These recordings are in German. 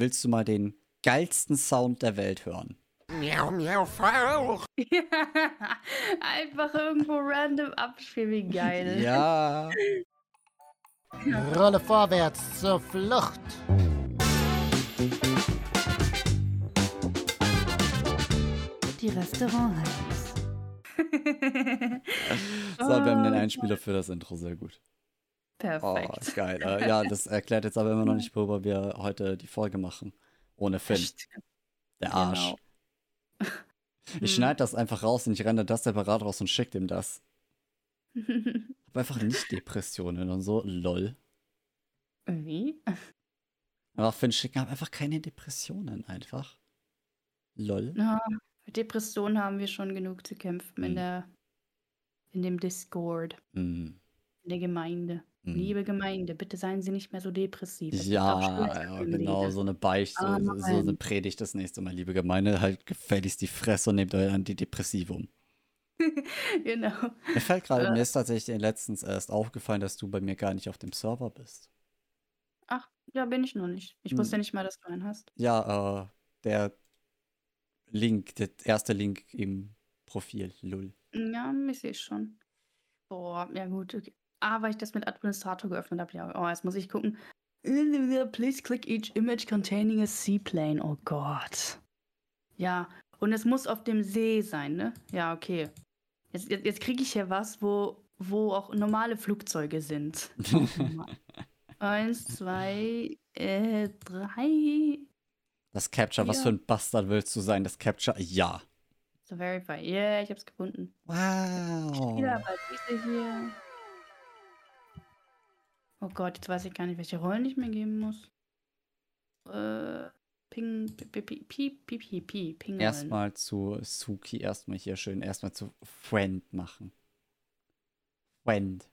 willst du mal den geilsten Sound der Welt hören? Miau, miau, Fauch. Ja, einfach irgendwo random abspielen, wie geil. Ja. Rolle vorwärts zur Flucht. Die Restaurant-Heims. So, wir haben den Einspieler für das Intro, sehr gut. Oh, Perfekt. ist geil. Äh, ja, das erklärt jetzt aber immer noch nicht, worüber wir heute die Folge machen. Ohne Finn. Der Arsch. Genau. Ich Hm. schneide das einfach raus und ich renne das separat raus und schicke ihm das. Hab einfach nicht Depressionen und so. Lol. Wie? Aber Finn schicken haben einfach keine Depressionen einfach. Lol. Ja, mit Depressionen haben wir schon genug zu kämpfen in Hm. der in dem Discord, Mm, in der Gemeinde. Mm. Liebe Gemeinde, bitte seien Sie nicht mehr so depressiv. Es gibt auch Ja, ja, genau, so eine Beichte, so, so eine. Predigt das nächste Mal, liebe Gemeinde, halt gefälligst die Fresse und nehmt euer Antidepressivum. genau. Mir fällt gerade, Äh. mir ist tatsächlich letztens erst aufgefallen, dass du bei mir gar nicht auf dem Server bist. Ach, ja, bin ich noch nicht. Ich Hm. wusste nicht mal, dass du einen hast. Ja, äh, der Link, der erste Link im Profil, lul. Ja, ich sehe schon. Boah, ja gut. Okay. Ah, weil ich das mit Administrator geöffnet habe. Ja, oh, jetzt muss ich gucken. Please click each image containing a seaplane. Oh Gott. Ja, und es muss auf dem See sein, ne? Ja, okay. Jetzt, jetzt, jetzt kriege ich hier was, wo, wo auch normale Flugzeuge sind. Eins, zwei, äh, drei. Das Capture, was Ja. für ein Bastard willst du sein? Das Capture, ja. So verify. Yeah, ich hab's gefunden. Wow. Ja, aber diese hier. Oh Gott, jetzt weiß ich gar nicht, welche Rollen ich mir geben muss. Äh, Ping, Pi, Pi, Pi, Pi, Pi, Pi, Ping. Erstmal zu Suki, erstmal hier schön, erstmal zu Friend machen. Friend.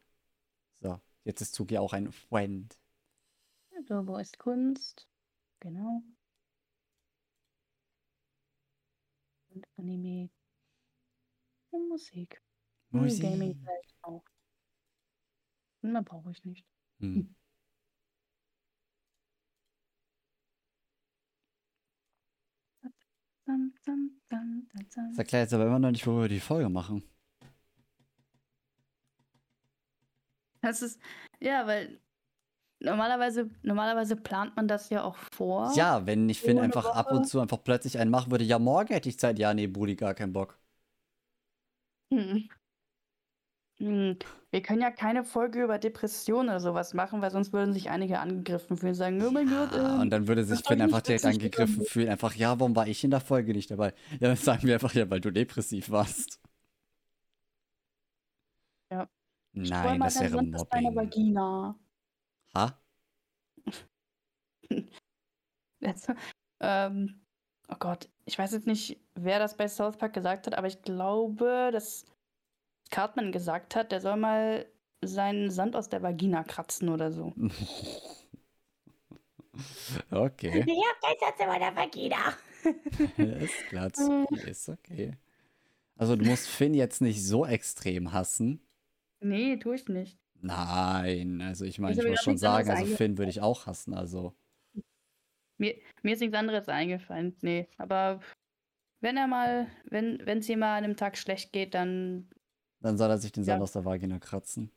So, jetzt ist Suki auch ein Friend. Wo ist Kunst? Genau. Und Anime. Und Musik. Und Musik. Gaming vielleicht auch. Mehr brauche ich nicht. Hm. Das erklärt jetzt aber immer noch nicht, worüber wir die Folge machen. Das ist, ja, weil normalerweise, normalerweise plant man das ja auch vor. Ja, wenn ich Finn einfach ab Woche. und zu einfach plötzlich einen machen würde, ja, morgen hätte ich Zeit, ja, nee, Brudi, gar keinen Bock. Hm. Hm. Wir können ja keine Folge über Depressionen oder sowas machen, weil sonst würden sich einige angegriffen fühlen und sagen, oh mein Gott, ähm, und dann würde sich Finn einfach direkt angegriffen gefunden. fühlen. Einfach, ja, warum war ich in der Folge nicht dabei? Ja, dann sagen wir einfach, ja, weil du depressiv warst. Ja. Nein, das wäre Sand aus deiner Mobbing. Vagina. Ha? Jetzt, ähm, oh Gott, ich weiß jetzt nicht, wer das bei South Park gesagt hat, aber ich glaube, dass Cartman gesagt hat, der soll mal seinen Sand aus der Vagina kratzen oder so. okay. Ich hab keinen Sand in meiner Vagina. ist klar, ist okay. Also du musst Finn jetzt nicht so extrem hassen. Nee, tue ich nicht. Nein, also ich meine, ich mir muss schon sagen, also. Finn würde ich auch hassen, also. Mir, mir ist nichts anderes eingefallen. Nee, aber wenn er mal, wenn es ihm mal an einem Tag schlecht geht, dann, Dann soll er sich den Sand Ja. aus der Vagina kratzen.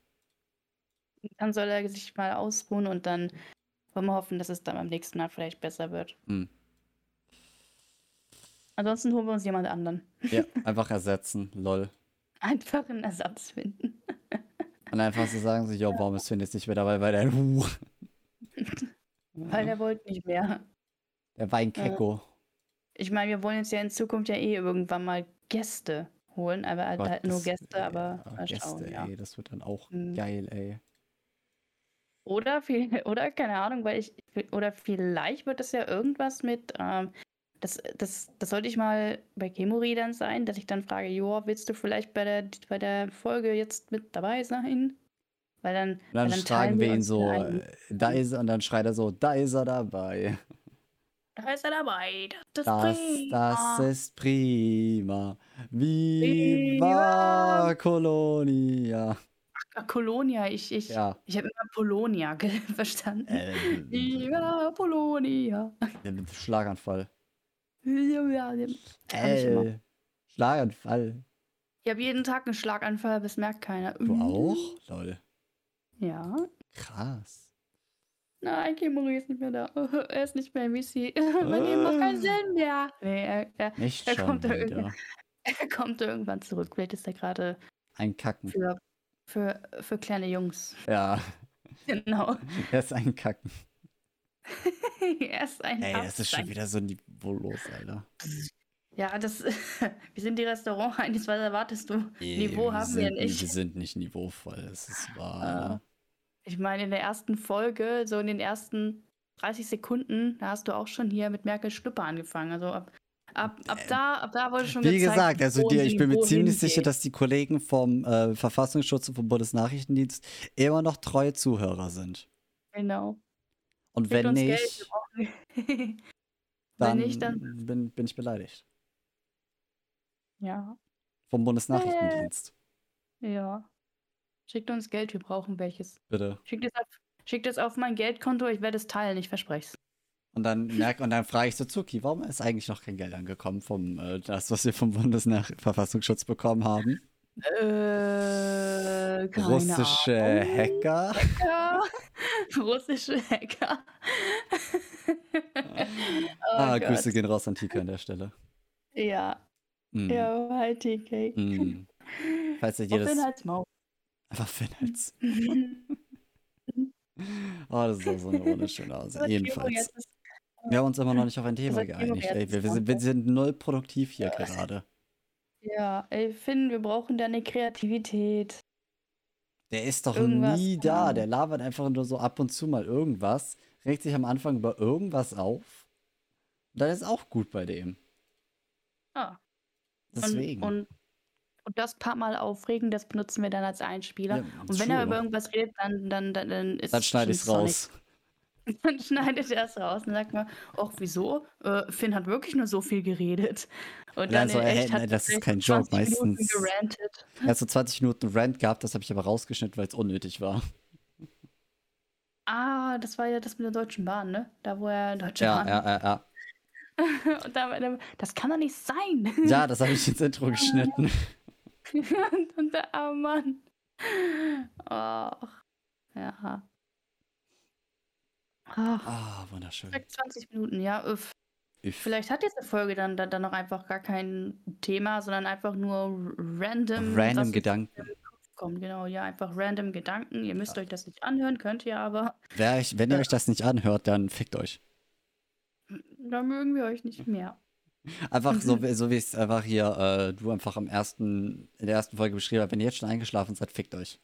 dann soll er sich mal ausruhen und dann wollen wir hoffen, dass es dann beim nächsten Mal vielleicht besser wird. Hm. Ansonsten holen wir uns jemand anderen. Ja, einfach ersetzen, lol. Einfach einen Ersatz finden. Und einfach so sagen so, jo, warum ist Finn jetzt nicht mehr dabei, weil der Huh. Weil er wollte nicht mehr. Der Weinkecko. Ich meine, wir wollen jetzt ja in Zukunft ja eh irgendwann mal Gäste holen, aber halt, halt nur das- Gäste, aber ja, mal Gäste, schauen, ja. ey, das wird dann auch Hm. geil, ey. Oder, viel, oder keine Ahnung, weil ich, oder vielleicht wird es ja irgendwas mit, ähm, das, das, das sollte ich mal bei Kemuri dann sein, dass ich dann frage, Joa, willst du vielleicht bei der, bei der Folge jetzt mit dabei sein? Weil dann, Und dann, weil dann fragen wir ihn so, einen- äh, da ist er, und dann schreit er so, da ist er dabei. Da ist er dabei, das ist Das, prima. das ist prima. Viva Viva! Colonia. Ach Colonia, ich, ich, Ja. ich habe immer Polonia verstanden. Äh, Viva Polonia. ja, mit Schlaganfall. Ja. Äh, Schlaganfall. Ich habe jeden Tag einen Schlaganfall, aber es merkt keiner. Du auch? Lol. Ja. Krass. Nein, Kimori ist nicht mehr da. Er ist nicht mehr im VC. Mein Leben macht keinen Äh. Sinn mehr. Nee, er, er, Nicht Er kommt da wieder. Er kommt irgendwann zurück. Vielleicht ist er gerade Ein Kacken. für, für, für kleine Jungs. Ja, Genau. er ist ein Kacken. er ist ein Ey, das ist schon wieder so niveaulos, Alter. Ja, das. wir sind die Restaurant eines, was erwartest du? Niveau haben wir sind, nicht. Wir sind nicht niveauvoll, das ist wahr. Ah. Alter. Ich meine, in der ersten Folge, so in den ersten 30 Sekunden, da hast du auch schon hier mit Merkel Schlüpper angefangen. Also ab, ab, ab, da, ab da wurde schon Wie gezeigt, gesagt, also die ich bin mir ziemlich sicher, hingeht. dass die Kollegen vom äh, Verfassungsschutz und vom Bundesnachrichtendienst immer noch treue Zuhörer sind. Genau. Und wenn nicht, dann, Wenn nicht, dann. bin, bin ich beleidigt. Ja. Vom Bundesnachrichtendienst. Ja. Schickt uns Geld, wir brauchen welches. Bitte. Schickt es auf, schickt es auf mein Geldkonto, ich werde es teilen, ich verspreche es. Und dann merk, und dann frage ich so Zuki, warum ist eigentlich noch kein Geld angekommen vom äh, das, was wir vom Bundesverfassungsschutz bekommen haben? Äh, Russische Ahnung. Hacker. Hacker. Russische Hacker. oh ah, Gott. Grüße gehen raus an Tika an der Stelle. Ja, Mm. ja, hi TK. Mm. Falls ihr jedes. den Hals Maul. Einfach Finhals. Oh, das ist auch so eine wunderschöne Aussage. Jedenfalls. Wir haben uns immer noch nicht auf ein Thema geeinigt. Ey, wir, wir, sind, wir sind null produktiv hier gerade. ja, ey, Finn, wir brauchen deine Kreativität. Der ist doch Irgendwas, nie da. Der labert einfach nur so ab und zu mal irgendwas, regt sich am Anfang über irgendwas auf. Und dann ist auch gut bei dem. Ah, Deswegen. Und, und, und das paar Mal aufregen, das benutzen wir dann als Einspieler. Ja, und wenn er true. über irgendwas redet, dann, dann, dann, dann ist dann schneide ich es schon Dann schneidet er es raus und sagt mal, ach, wieso? Äh, Finn hat wirklich nur so viel geredet. Und dann dann so, in ey, echt er das ist kein Joke, 20 Minuten meistens- gerantet. Er hat so 20 Minuten Rant gehabt, das habe ich aber rausgeschnitten, weil es unnötig war. Ah, das war ja das mit der Deutschen Bahn, ne? Da, wo er Deutsche Ja, Bahn. ja, ja, ja. Und da, das kann doch nicht sein. Ja, das habe ich ins Intro geschnitten. und der arme Mann. Ach, ja. Ach, Ah, wunderschön. direkt 20 Minuten, ja. Uff. Üff. Vielleicht hat diese Folge dann, dann, dann noch einfach gar kein Thema, sondern einfach nur random. Random Gedanken. kommt. Genau, ja, einfach random Gedanken. Ihr müsst euch das nicht anhören, könnt ihr aber. Wer euch, wenn ihr euch das nicht anhört, dann fickt euch. Da mögen wir euch nicht mehr. Einfach so, wie- so wie es einfach hier, äh, du einfach am ersten, in der ersten Folge beschrieben hast, wenn ihr jetzt schon eingeschlafen seid, fickt euch.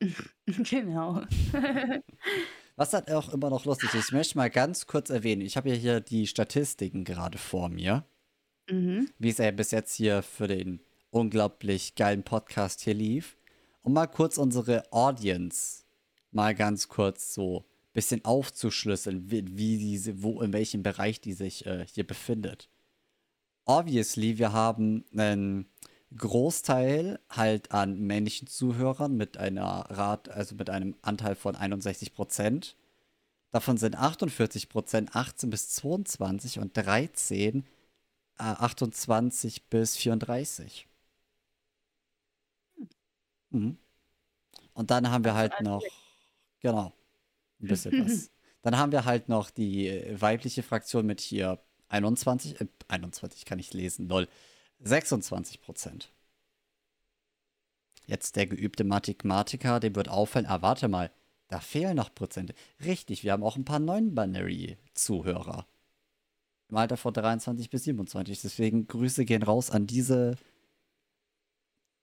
genau. Was halt auch immer noch lustig ist, ich möchte mal ganz kurz erwähnen, ich habe ja hier die Statistiken gerade vor mir, mhm. wie es ja bis jetzt hier für den unglaublich geilen Podcast hier lief. Um mal kurz unsere Audience mal ganz kurz so ein bisschen aufzuschlüsseln, wie, wie diese, wo, in welchem Bereich die sich äh, hier befindet. Obviously, wir haben einen Großteil halt an männlichen Zuhörern mit einer Rat, also mit einem Anteil von 61 Prozent. Davon sind 48 Prozent 18 bis 22 und 13 äh, 28 bis 34. Mhm. Und dann haben wir halt noch, genau, ein bisschen was. Dann haben wir halt noch die weibliche Fraktion mit hier 21, äh, 21 kann ich lesen, lol, 26 Prozent. Jetzt der geübte Mathematiker, dem wird auffallen, ah, warte mal, da fehlen noch Prozente. Richtig, wir haben auch ein paar Non-Binary-Zuhörer. Im Alter von 23 bis 27. Deswegen Grüße gehen raus an diese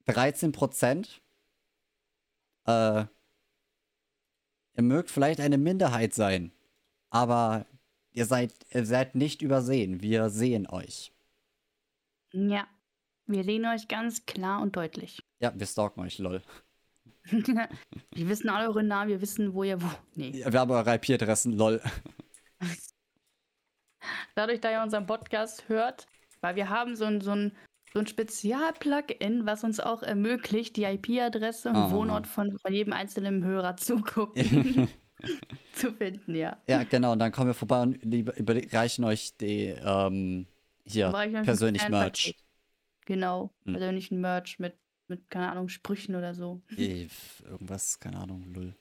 13 Prozent. Äh, ihr mögt vielleicht eine Minderheit sein, aber ihr seid, ihr seid nicht übersehen. Wir sehen euch. Ja. Wir sehen euch ganz klar und deutlich. Ja, wir stalken euch, lol. wir wissen alle eure Namen, wir wissen, wo ihr wo. Nee. Ja, Wir haben eure IP-Adressen, lol. Dadurch, da ihr unseren Podcast hört, weil wir haben so ein, so ein so ein Spezial-Plugin, was uns auch ermöglicht, die IP-Adresse und Ah. Wohnort von, von jedem einzelnen Hörer zugucken, zu finden, ja. ja, genau. Und dann kommen wir vorbei und überreichen euch die, ähm, hier, ein persönlich Merch. Paket. Genau, Hm. persönlichen Merch mit, mit, keine Ahnung, Sprüchen oder so. Irgendwas, keine Ahnung, lull.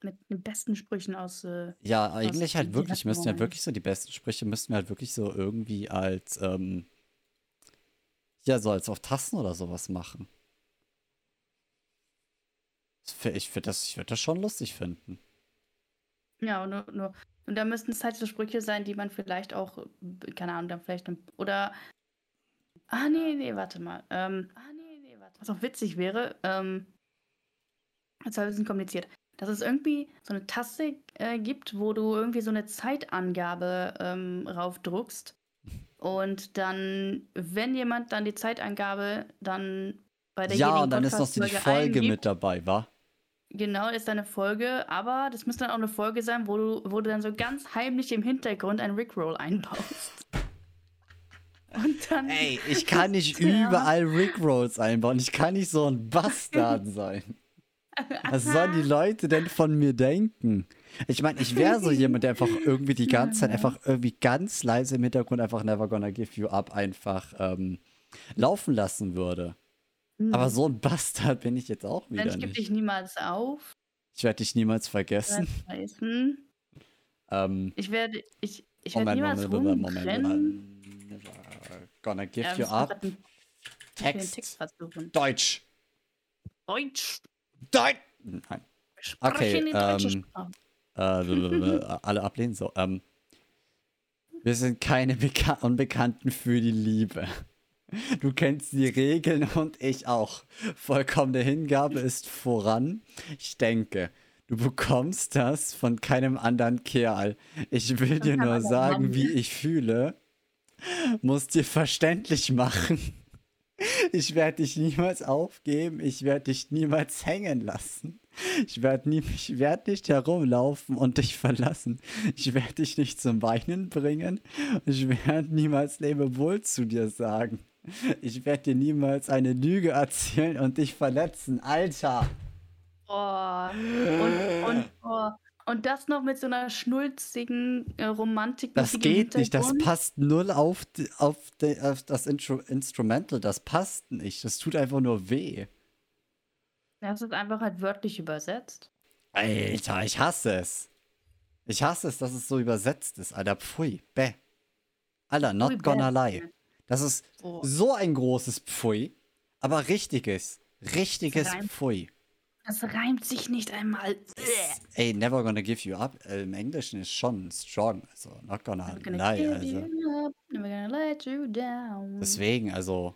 Mit den besten Sprüchen aus. Äh, Ja, eigentlich halt die wirklich, müssten wir ja mal. wirklich so die besten Sprüche, müssten wir halt wirklich so irgendwie als, ähm, ja, so als auf Tassen oder sowas machen. Ich würde das, ich würd das schon lustig finden. ja, und, nur, nur, und da müssten es halt so Sprüche sein, die man vielleicht auch, äh, keine Ahnung, dann vielleicht. Oder. Ah, nee, nee, warte mal. Ähm, ah, nee, nee, warte. Was auch witzig wäre, ähm. Das war ein bisschen kompliziert. Dass es irgendwie so eine Taste äh, gibt, wo du irgendwie so eine Zeitangabe ähm, raufdruckst. Und dann, wenn jemand dann die Zeitangabe dann bei der Ja, und dann ist noch die Folge eingibt, mit dabei, wa? Genau, ist eine Folge, aber das müsste dann auch eine Folge sein, wo du, wo du dann so ganz heimlich im Hintergrund ein Rickroll einbaust. Und dann. Ey, ich kann nicht Ja. überall Rickrolls einbauen. Ich kann nicht so ein Bastard sein. Was sollen die Leute denn von mir denken? Ich meine, ich wäre so jemand, der einfach irgendwie die ganze Zeit einfach irgendwie ganz leise im Hintergrund einfach Never Gonna Give You Up einfach ähm, laufen lassen würde. Aber so ein Bastard bin ich jetzt auch wieder Mensch, gib nicht. dich niemals auf. Ich werde dich niemals vergessen. Heißen, Ähm, Ich werde, ich, ich werde Moment, niemals Moment, Moment. Moment. Never Gonna Give Ja, You Up. Text. Text. Deutsch. Deutsch. Deutsch. Nein. Okay, ähm. Äh, alle ablehnen so. Ähm, wir sind keine Beka Unbekannten für die Liebe. Du kennst die Regeln und ich auch. Vollkommene Hingabe ist voran. Ich denke, du bekommst das von keinem anderen Kerl. Ich will dir nur sagen, wie ich fühle. Muss dir verständlich machen. Ich werde dich niemals aufgeben. Ich werde dich niemals hängen lassen. Ich werde werd nicht herumlaufen und dich verlassen. Ich werde dich nicht zum Weinen bringen. Ich werde niemals Lebewohl zu dir sagen. Ich werde dir niemals eine Lüge erzählen und dich verletzen. Alter! Oh. Und, und, oh. und das noch mit so einer schnulzigen äh, Romantik. Das geht nicht. Das passt null auf, die- auf, die, auf das Intro Instrumental. Das passt nicht. Das tut einfach nur weh. Das ist einfach halt wörtlich übersetzt. Alter, ich hasse es. Ich hasse es, dass es so übersetzt ist, Alter. Pfui. Bäh. Alter, not Pfui, gonna bäh. lie. Das ist Oh. so ein großes Pfui, aber richtiges. Richtiges reimt- Pfui. Das reimt sich nicht einmal. Ey, never gonna give you up im Englischen ist schon strong. Also, not gonna Never gonna lie. Also. up, never gonna let you down. Deswegen, also.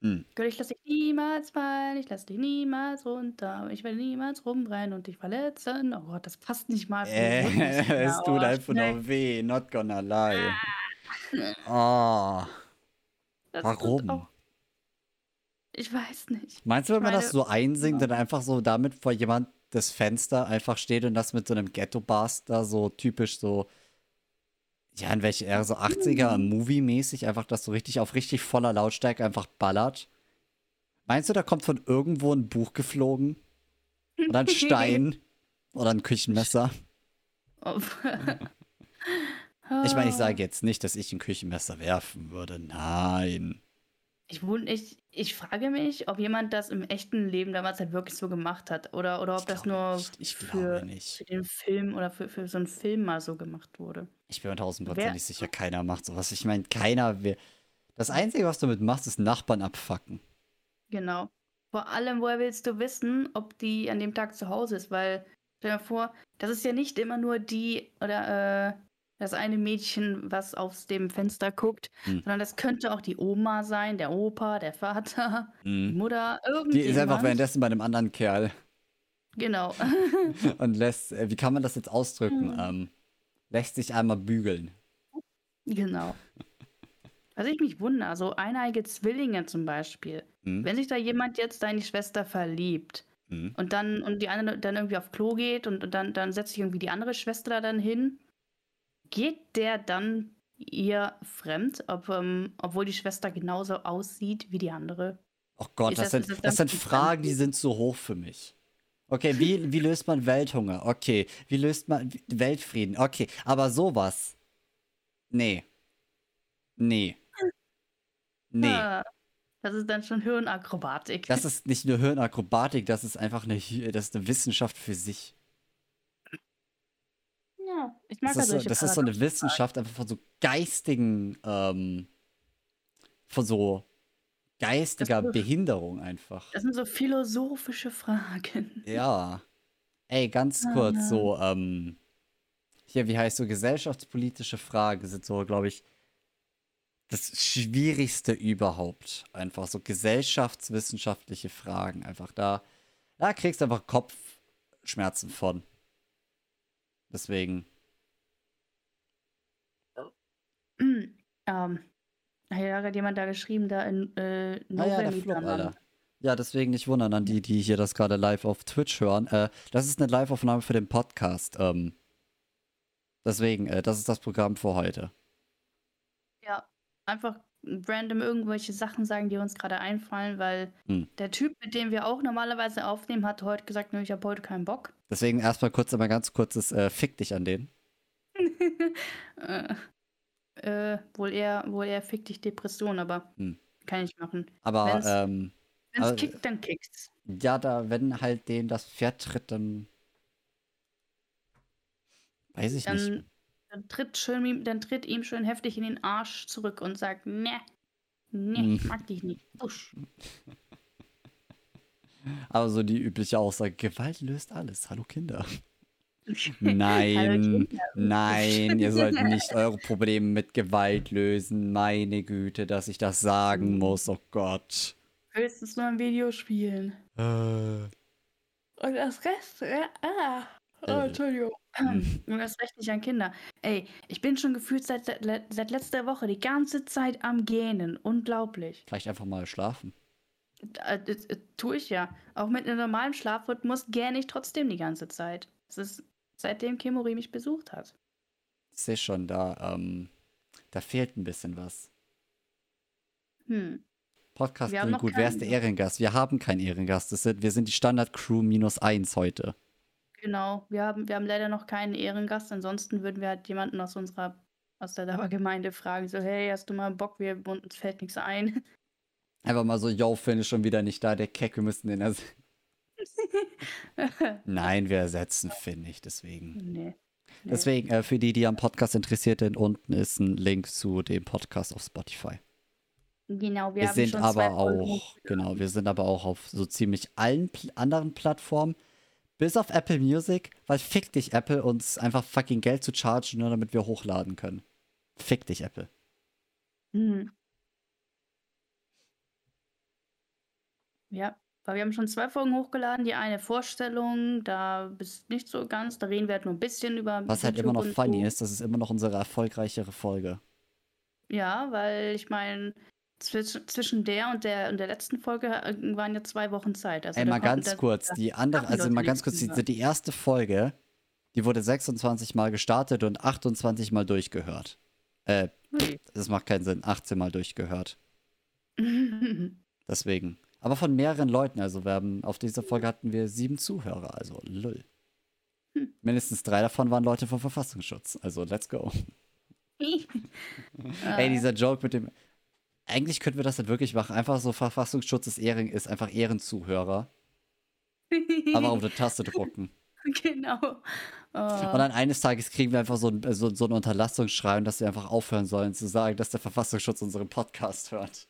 Hm. Gott, ich lass dich niemals fallen, ich lass dich niemals runter, ich werde niemals rumrennen und dich verletzen. Oh Gott, das passt nicht mal. Äh, es tut einfach nur weh. Not gonna lie. Oh. Das Warum? Ich weiß nicht. Meinst du, wenn man das so einsingt und einfach so damit vor jemand das Fenster einfach steht und das mit so einem Ghetto-Baster so typisch so, ja, in welche eher so 80er Movie-mäßig einfach das so richtig auf richtig voller Lautstärke einfach ballert? Meinst du, da kommt von irgendwo ein Buch geflogen? Oder ein Stein? Oder ein Küchenmesser? Oh. Ich meine, ich sage jetzt nicht, dass ich ein Küchenmesser werfen würde. Nein. Ich, ich, ich frage mich, ob jemand das im echten Leben damals halt wirklich so gemacht hat. Oder, oder ob das nur für, für den Film oder für, für so einen Film mal so gemacht wurde. Ich bin mir tausendprozentig sicher, keiner macht sowas. Ich meine, keiner will. Das Einzige, was du damit machst, ist Nachbarn abfacken. Genau. Vor allem, woher willst du wissen, ob die an dem Tag zu Hause ist? Weil, stell dir vor, das ist ja nicht immer nur die oder äh, das eine Mädchen, was aus dem Fenster guckt, Hm. sondern das könnte auch die Oma sein, der Opa, der Vater, die Mhm. Mutter, Die irgendjemand. ist einfach währenddessen bei einem anderen Kerl Genau. und lässt, äh, wie kann man das jetzt ausdrücken? Hm. Ähm, lässt sich einmal bügeln. genau. Was ich mich wundere, so eineige Zwillinge zum Beispiel. Mhm. Wenn sich da jemand jetzt die Schwester verliebt, Mhm. Und dann, und die eine dann irgendwie auf Klo geht und, und dann, dann setzt sich irgendwie die andere Schwester da dann hin. Geht der dann ihr fremd, ob, ähm, obwohl die Schwester genauso aussieht wie die andere? Oh Gott, das, das- sind, das das sind Fragen, die sind zu hoch für mich. Okay, wie, wie löst man Welthunger? Okay, wie löst man Weltfrieden? Okay, aber sowas. Nee. Nee. Nee. Ah, das ist dann schon Hirnakrobatik. Das ist nicht nur Hirnakrobatik, das ist einfach eine, das ist eine Wissenschaft für sich. Ja, ich mag Das ja ist, so, das ist so eine Paradoxen. Wissenschaft einfach von so geistigen, ähm, von so geistiger Das- Behinderung einfach. Das sind so philosophische Fragen. Ja. Ey, ganz Ah, kurz, ja. so, ähm, hier, wie heißt so, gesellschaftspolitische Fragen sind so, glaube ich, das Schwierigste überhaupt. Einfach so gesellschaftswissenschaftliche Fragen. Einfach da, da kriegst du einfach Kopfschmerzen von. Deswegen, ähm, ja, hat jemand da geschrieben, da in äh, ah ja, der. Flop, Alter. Ja, deswegen nicht wundern an die, die hier das gerade live auf Twitch hören. Äh, das ist eine Live-Aufnahme für den Podcast. Ähm, deswegen, äh, das ist das Programm für heute. Ja, einfach random irgendwelche Sachen sagen, die uns gerade einfallen, weil Hm. der Typ, mit dem wir auch normalerweise aufnehmen, hat heute gesagt, nö, ich habe heute keinen Bock. Deswegen erstmal kurz, aber ganz kurzes äh, Fick dich an den. äh, äh, wohl eher, wohl eher fick dich Depression, aber Hm. kann ich machen. Aber Wenn's- ähm, Wenn es kickt, dann kickt's. ja, da, wenn halt den das Pferd tritt, dann weiß ich nicht. Dann, dann, tritt schön, ihm- dann tritt ihm schön heftig in den Arsch zurück und sagt, ne, ne, Hm. mag dich nicht. Usch. Aber so die übliche Aussage, Gewalt löst alles. Hallo Kinder. Nein, Kinder. nein, ihr sollt nicht eure Probleme mit Gewalt lösen. Meine Güte, dass ich das sagen muss. Oh Gott. Höchstens nur ein Videospielen. Äh, Und das Rest, äh, ah, oh, Äh. Entschuldigung. Und das Recht nicht an Kinder. Ey, ich bin schon gefühlt seit, seit letzter Woche die ganze Zeit am Gähnen. Unglaublich. vielleicht einfach mal schlafen. Äh, Das, das tue ich ja. Auch mit einem normalen Schlafrhythmus gähne ich trotzdem die ganze Zeit. Das ist seitdem Kimori mich besucht hat. Ich sehe schon, da, ähm, da fehlt ein bisschen was. Hm. Podcast klingt gut. Wer ist der Ehrengast? Wir haben keinen Ehrengast. Das sind, wir sind die Standard-Crew minus eins heute. Genau. Wir haben, wir haben leider noch keinen Ehrengast. Ansonsten würden wir halt jemanden aus unserer aus der Dauergemeinde fragen. So, hey, hast du mal Bock? Wir, uns fällt nichts ein. Einfach mal so, yo, Finn ist schon wieder nicht da, der Keck, wir müssen den ersetzen. Nein, wir ersetzen Finn nicht, deswegen. nee. Nee. Deswegen, äh, für die, die am Podcast interessiert sind, unten ist ein Link zu dem Podcast auf Spotify. Genau, wir, Wir, sind aber auch, genau, wir sind aber auch auf so ziemlich allen Pl anderen Plattformen, bis auf Apple Music, weil fick dich Apple, uns einfach fucking Geld zu chargen, nur damit wir hochladen können. Fick dich Apple. Mhm. Ja, weil wir haben schon zwei Folgen hochgeladen. Die eine Vorstellung, da bist nicht so ganz, da reden wir halt nur ein bisschen über. Was halt immer noch funny ist, das ist immer noch unsere erfolgreichere Folge. Ja, weil ich meine, zwischen, zwischen der und der und der letzten Folge äh, waren ja zwei Wochen Zeit. Also Ey, mal konnten- ganz kurz, die andere, also mal ganz kurz, die, die erste Folge, die wurde 26 Mal gestartet und 28 Mal durchgehört. Äh, Ui. das macht keinen Sinn, 18 Mal durchgehört. Deswegen. Aber von mehreren Leuten, also wir haben, auf dieser Folge hatten wir sieben Zuhörer, also lull. Hm. Mindestens drei davon waren Leute vom Verfassungsschutz, also let's go. Ey, dieser Joke mit dem, eigentlich könnten wir das nicht wirklich machen, einfach so Verfassungsschutz ist, Ehren, ist einfach Ehrenzuhörer, aber auf eine Taste drucken. genau. Oh. Und dann eines Tages kriegen wir einfach so ein, so, so ein Unterlassungsschreiben, dass wir einfach aufhören sollen zu sagen, dass der Verfassungsschutz unseren Podcast hört.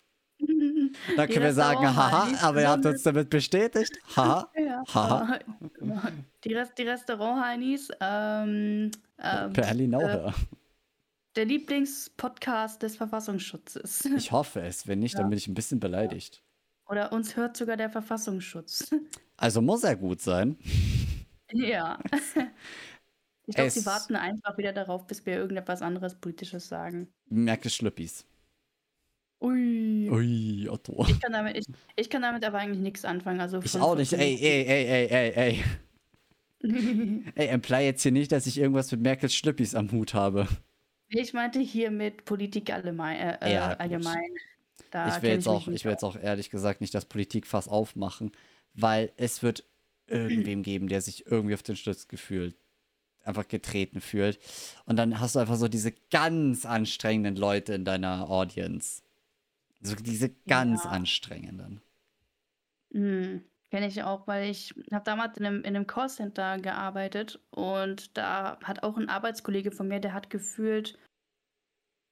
Dann Die können wir sagen, haha, aber ihr habt uns damit bestätigt. Haha. Ja. Haha. Die, Rest, die Restaurant-Heinis, ähm, ähm, äh, der Lieblingspodcast des Verfassungsschutzes. Ich hoffe es. Wenn nicht, dann Ja. bin ich ein bisschen beleidigt. Oder uns hört sogar der Verfassungsschutz. Also muss er gut sein. ja. Ich glaube, sie warten einfach wieder darauf, bis wir irgendetwas anderes Politisches sagen. Merke Schlüppis. Ui. Ui, Otto. Ich kann damit, ich, ich kann damit aber eigentlich nichts anfangen. Also Ich auch nicht. Ey, ey, ey, ey, ey, ey. Ey, imply jetzt hier nicht, dass ich irgendwas mit Merkels Schlüppis am Hut habe. Ich meinte hier mit Politik allgemein. Äh, Ja, äh, gut. allgemein. Ich will jetzt auch, nicht ich will jetzt auch ehrlich gesagt nicht das Politikfass aufmachen, weil es wird irgendwem geben, der sich irgendwie auf den Stütz gefühlt, einfach getreten fühlt. Und dann hast du einfach so diese ganz anstrengenden Leute in deiner Audience. So diese ganz Ja. anstrengenden. Mhm. Kenne ich auch, weil ich habe damals in einem, in einem Callcenter gearbeitet und da hat auch ein Arbeitskollege von mir, der hat gefühlt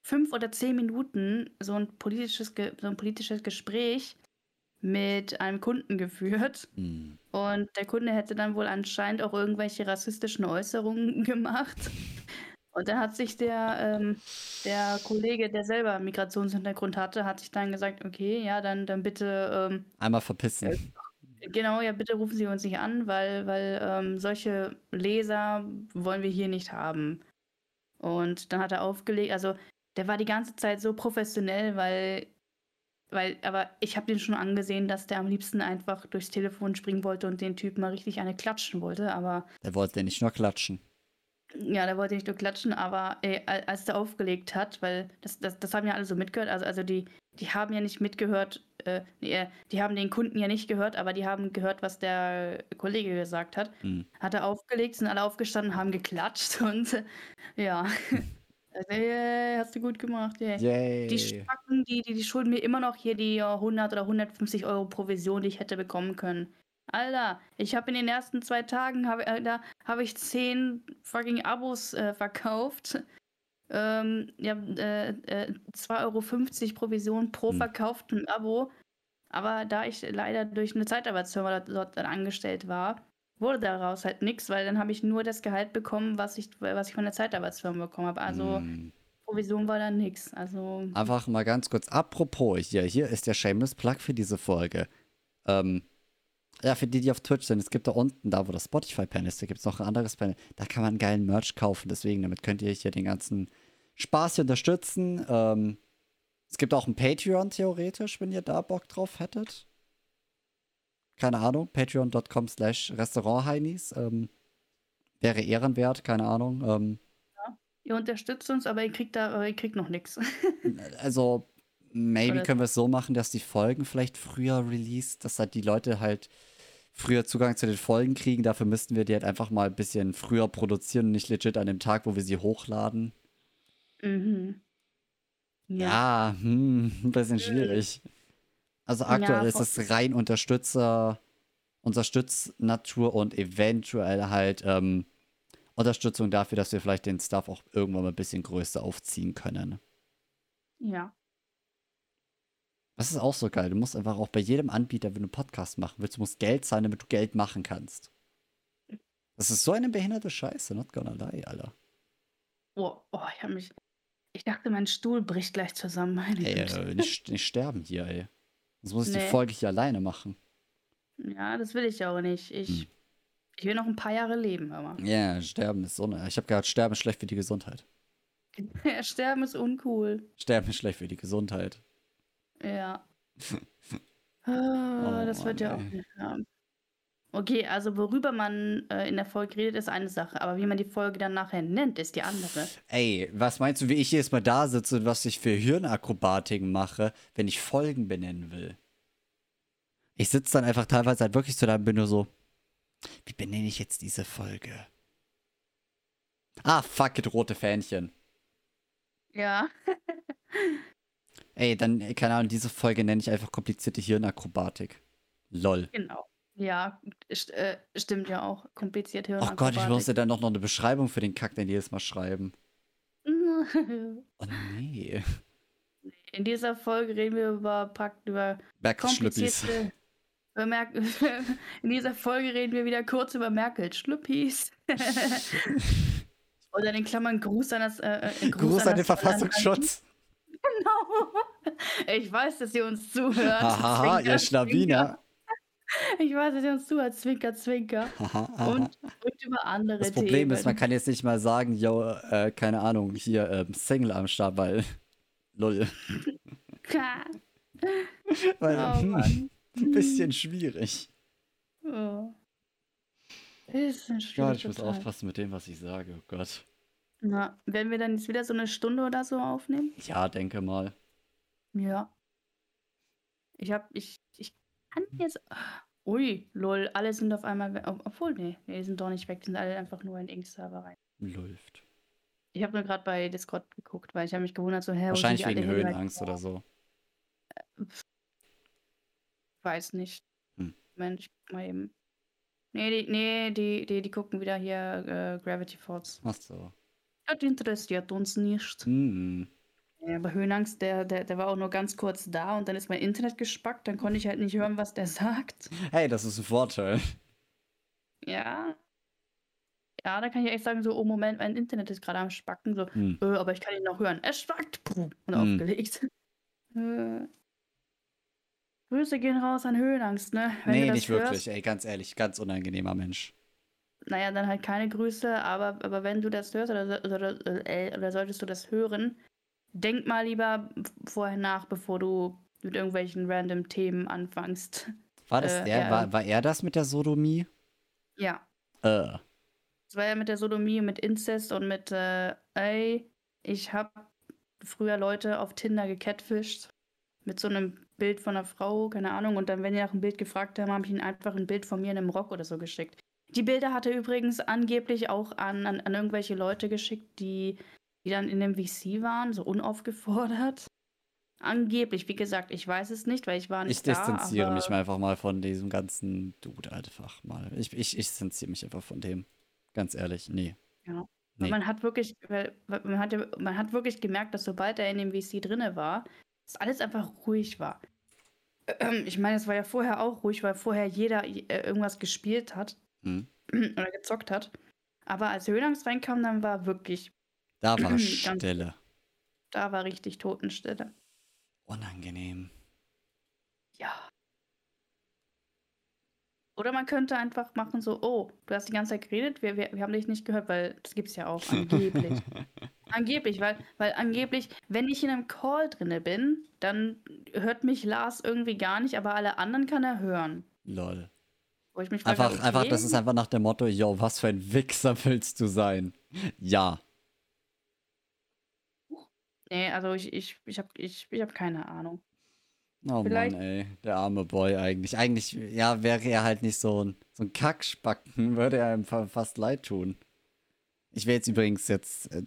fünf oder zehn Minuten so ein politisches, so ein politisches Gespräch mit einem Kunden geführt. Hm. Und der Kunde hätte dann wohl anscheinend auch irgendwelche rassistischen Äußerungen gemacht. Und dann hat sich der, ähm, der Kollege, der selber Migrationshintergrund hatte, hat sich dann gesagt, okay, ja, dann, dann bitte ähm, Einmal verpissen. Genau, ja, bitte rufen Sie uns nicht an, weil, weil ähm, solche Leser wollen wir hier nicht haben. Und dann hat er aufgelegt, also der war die ganze Zeit so professionell, weil, weil, aber ich habe den schon angesehen, dass der am liebsten einfach durchs Telefon springen wollte und den Typ mal richtig eine klatschen wollte, aber Der wollte nicht nur klatschen. Ja, der wollte nicht nur klatschen, aber ey, al- als der aufgelegt hat, weil das, das, das haben ja alle so mitgehört, also, also die, die haben ja nicht mitgehört, äh, nee, äh, die haben den Kunden ja nicht gehört, aber die haben gehört, was der Kollege gesagt hat. Hm. Hat er aufgelegt, sind alle aufgestanden, haben geklatscht und äh, ja. Also, yeah, hast du gut gemacht, yeah. Yay. Die Spacken, die, die, die schulden mir immer noch hier die äh, 100 oder 150 Euro Provision, die ich hätte bekommen können. Alter, ich habe in den ersten zwei Tagen, hab, äh, da habe ich 10 fucking Abos äh, verkauft. Ähm, ja, äh, äh, 2,50 Euro Provision pro Hm. verkauftem Abo. Aber da ich leider durch eine Zeitarbeitsfirma dort, dann angestellt war, wurde daraus halt nichts, weil dann habe ich nur das Gehalt bekommen, was ich, was ich von der Zeitarbeitsfirma bekommen habe. Also Hm. Provision war dann nichts. Also Einfach mal ganz kurz, apropos, hier, hier ist der Shameless Plug für diese Folge. Ähm, ja, für die, die auf Twitch sind, es gibt da unten, da wo das Spotify-Panel ist, da gibt es noch ein anderes Panel. Da kann man einen geilen Merch kaufen, deswegen, damit könnt ihr hier den ganzen Spaß hier unterstützen. Ähm, es gibt auch ein Patreon theoretisch, wenn ihr da Bock drauf hättet. Keine Ahnung, patreon.com slash restaurantheinis. Ähm, wäre ehrenwert, keine Ahnung. Ähm, Ihr unterstützt uns, aber ihr kriegt da, aber ihr kriegt noch nichts. also maybe können wir es so machen, dass die Folgen vielleicht früher released, dass halt die Leute halt früher Zugang zu den Folgen kriegen. Dafür müssten wir die halt einfach mal ein bisschen früher produzieren und nicht legit an dem Tag, wo wir sie hochladen. mhm. Ja, hm, ein bisschen schwierig. Also aktuell Ja, ist es rein Unterstützer, Unterstütznatur und eventuell halt ähm, Unterstützung dafür, dass wir vielleicht den Stuff auch irgendwann mal ein bisschen größer aufziehen können. Ja. Das ist auch so geil. Du musst einfach auch bei jedem Anbieter, wenn du einen Podcast machen willst, du musst Geld zahlen, damit du Geld machen kannst. Das ist so eine behinderte Scheiße, not gonna lie, Alter. Oh, oh ich habe mich. Ich dachte, mein Stuhl bricht gleich zusammen. Meine Ey, äh, nicht, nicht sterben hier, ey. Sonst muss ich die Nee. Folge hier alleine machen. Ja, das will ich auch nicht. Ich, Hm. ich will noch ein paar Jahre leben, aber. Ja, sterben ist so. Ich habe gehört, sterben ist schlecht für die Gesundheit. Sterben ist uncool. Sterben ist schlecht für die Gesundheit. Ja. Ah, Oh das wird ja auch nicht. Ja. Okay, also worüber man äh, in der Folge redet, ist eine Sache, aber wie man die Folge dann nachher nennt, ist die andere. Ey, was meinst du, wie ich jedes Mal da sitze und was ich für Hirnakrobatiken mache, wenn ich Folgen benennen will? Ich sitze dann einfach teilweise halt wirklich so da und bin nur so, wie benenne ich jetzt diese Folge? Ah, fuck it, rote Fähnchen. Ja. Ey, dann, äh, keine Ahnung, diese Folge nenne ich einfach komplizierte Hirnakrobatik. Lol. Genau. Ja, st äh, stimmt ja auch. Kompliziert Oh Gott, ich musste dann noch, noch eine Beschreibung für den Kack dann jedes Mal schreiben. Oh nee. In dieser Folge reden wir über, prakt- über komplizierte. Über Mer In dieser Folge reden wir wieder kurz über Merkels Schlüppis. Oder in Klammern Gruß an das. Äh, äh, Gruß an den das- Verfassungsschutz. Genau. Ich weiß, dass ihr uns zuhört. Hahaha, Zwinker, ihr Schlawiner. Ich weiß, dass ihr uns zuhört. Zwinker, zwinker. Haha, aha. Und, und über andere Das Problem Themen. ist, man kann jetzt nicht mal sagen, yo, äh, keine Ahnung, hier ähm, Single am Start, weil. Lull. Weil, Oh hm, ein bisschen schwierig. Oh. Ist ein Gott, ich muss aufpassen mit dem, was ich sage, oh Gott. Ja. Werden wir dann jetzt wieder so eine Stunde oder so aufnehmen? Ja, denke mal. Ja. Ich hab, ich, ich kann jetzt. Ui, lol, alle sind auf einmal weg. Obwohl, nee, nee, die sind doch nicht weg. Die sind alle einfach nur in Ink-Server rein. Läuft. Ich habe nur gerade bei Discord geguckt, weil ich habe mich gewundert, so, hä, Wahrscheinlich wegen Höhenangst oder so. weiß nicht. Hm. Moment, ich guck mal eben. Nee, die, nee, die, die, die gucken wieder hier äh, Gravity Falls. Ach so. Das interessiert uns nicht. Hm. Ja, aber Höhenangst, der, der, der war auch nur ganz kurz da und dann ist mein Internet gespackt, dann konnte ich halt nicht hören, was der sagt. Hey, das ist ein Vorteil. Ja. Ja, da kann ich echt sagen, so, oh Moment, mein Internet ist gerade am Spacken. So, Hm. äh, aber ich kann ihn noch hören. Es spackt. Puh, und Hm. aufgelegt. Äh, Grüße gehen raus an Höhenangst, ne? Wenn nee, nicht hörst, wirklich. Ey, ganz ehrlich, ganz unangenehmer Mensch. Naja, dann halt keine Grüße, aber, aber wenn du das hörst oder, oder, äh, oder solltest du das hören, denk mal lieber vorher nach, bevor du mit irgendwelchen random Themen anfängst. War das Äh, der? War, war er das mit der Sodomie? Ja, Äh. das war ja mit der Sodomie, mit Inzest und mit, äh, ey, ich hab früher Leute auf Tinder gecatfischt mit so einem Bild von einer Frau, keine Ahnung, und dann, wenn die nach einem Bild gefragt haben, habe ich ihnen einfach ein Bild von mir in einem Rock oder so geschickt. Die Bilder hat er übrigens angeblich auch an, an, an irgendwelche Leute geschickt, die, die dann in dem VC waren, so unaufgefordert. Angeblich, wie gesagt, ich weiß es nicht, weil ich war nicht Ich da. distanziere aber mich mal einfach mal von diesem ganzen Dude einfach mal. Ich, ich, ich distanziere mich einfach von dem. Ganz ehrlich, nee. Ja. Nee. Man hat wirklich, man, hat, man hat wirklich gemerkt, dass sobald er in dem VC drinne war, dass alles einfach ruhig war. Ich meine, es war ja vorher auch ruhig, weil vorher jeder äh, irgendwas gespielt hat Hm. oder gezockt hat. Aber als Höhenangst reinkam, dann war wirklich, Da war Stille. da war richtig Totenstille. Unangenehm. Ja. Oder man könnte einfach machen so, oh, du hast die ganze Zeit geredet, wir, wir, wir haben dich nicht gehört, weil das gibt es ja auch angeblich. Angeblich, weil, weil angeblich, wenn ich in einem Call drinne bin, dann hört mich Lars irgendwie gar nicht, aber alle anderen kann er hören. Lol. Wo ich mich frage, Einfach, einfach, okay, das ist einfach nach dem Motto, yo, was für ein Wichser willst du sein? Ja. Nee, also ich, ich, ich habe ich, ich hab keine Ahnung. Oh Vielleicht- Mann, ey. Der arme Boy eigentlich. Eigentlich, ja, wäre er halt nicht so ein, so ein Kackspacken, würde er ihm fa- fast leid tun. Ich will jetzt übrigens jetzt, äh,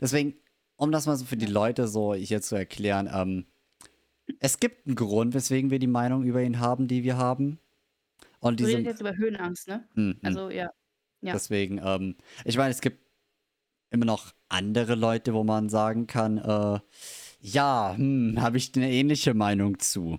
deswegen, um das mal so für die Leute so hier zu erklären, ähm, es gibt einen Grund, weswegen wir die Meinung über ihn haben, die wir haben. Und Du redest diese, jetzt über Höhenangst, ne? Hm. Also ja. ja. Deswegen, ähm, ich meine, es gibt immer noch andere Leute, wo man sagen kann, äh, ja, hm, habe ich eine ähnliche Meinung zu.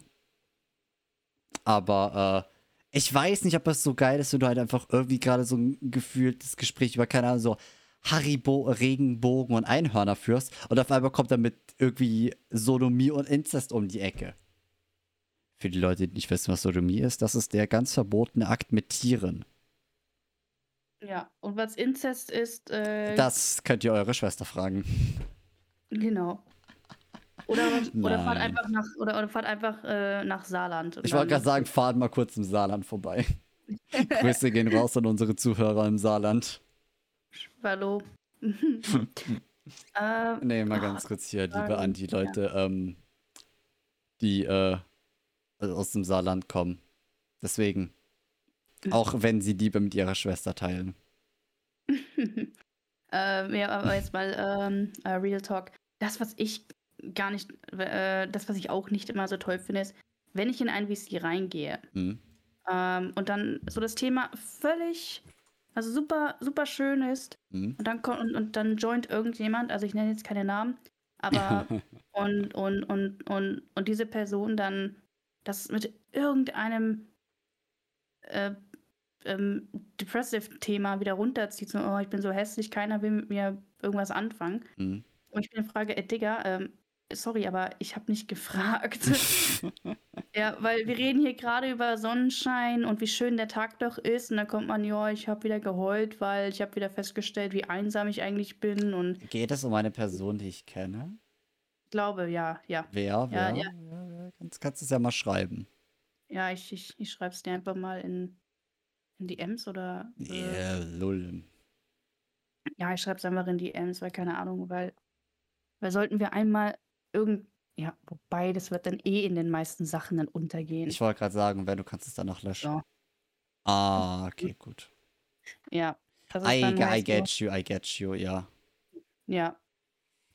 Aber äh, ich weiß nicht, ob das so geil ist, wenn du halt einfach irgendwie gerade so ein gefühltes Gespräch über, keine Ahnung, so Haribo, Regenbogen und Einhörner führst und auf einmal kommt dann mit irgendwie Sodomie und Inzest um die Ecke. Für die Leute, die nicht wissen, was Sodomie ist, das ist der ganz verbotene Akt mit Tieren. Ja. Und was Inzest ist, äh, Das könnt ihr eure Schwester fragen. Genau. Oder, oder fahrt einfach nach, oder, oder fahrt einfach äh, nach Saarland. Ich wollte gerade sagen, fahrt mal kurz im Saarland vorbei. Grüße gehen raus an unsere Zuhörer im Saarland. Hallo. äh, Nee, mal Ah, ganz kurz hier, liebe an die Leute, ähm, die äh, aus dem Saarland kommen. Deswegen, auch wenn sie Liebe mit ihrer Schwester teilen. äh, ja, aber jetzt mal ähm, äh, Real Talk. Das, was ich gar nicht, äh, das, was ich auch nicht immer so toll finde, ist, wenn ich in ein VC reingehe Hm? ähm, und dann so das Thema völlig, also super, super schön ist Hm? und dann kommt und, und dann joint irgendjemand, also ich nenne jetzt keine Namen, aber und, und, und, und, und diese Person dann das mit irgendeinem äh, ähm, Depressive-Thema wieder runterzieht, so, oh, ich bin so hässlich, keiner will mit mir irgendwas anfangen. Hm? Und ich bin frage, ey Digga, ähm, sorry, aber ich habe nicht gefragt. ja, weil wir reden hier gerade über Sonnenschein und wie schön der Tag doch ist und dann kommt man, ja, ich habe wieder geheult, weil ich habe wieder festgestellt, wie einsam ich eigentlich bin und Geht es um eine Person, die ich kenne? ich glaube, ja, ja. Wer? Wer? Ja, ja. ja. Kannst, kannst du es ja mal schreiben. Ja, ich, ich, ich schreibe es dir einfach mal in, in die Ems oder. Äh, Yeah, lull. Ja, ich schreibe es einfach in die Ms, weil keine Ahnung, weil, weil sollten wir einmal irgend, ja, wobei das wird dann eh in den meisten Sachen dann untergehen. Ich wollte gerade sagen, wenn du kannst es dann noch löschen. Ja. Ah, okay, gut. Ja, das I, I get you, I get you, ja. ja.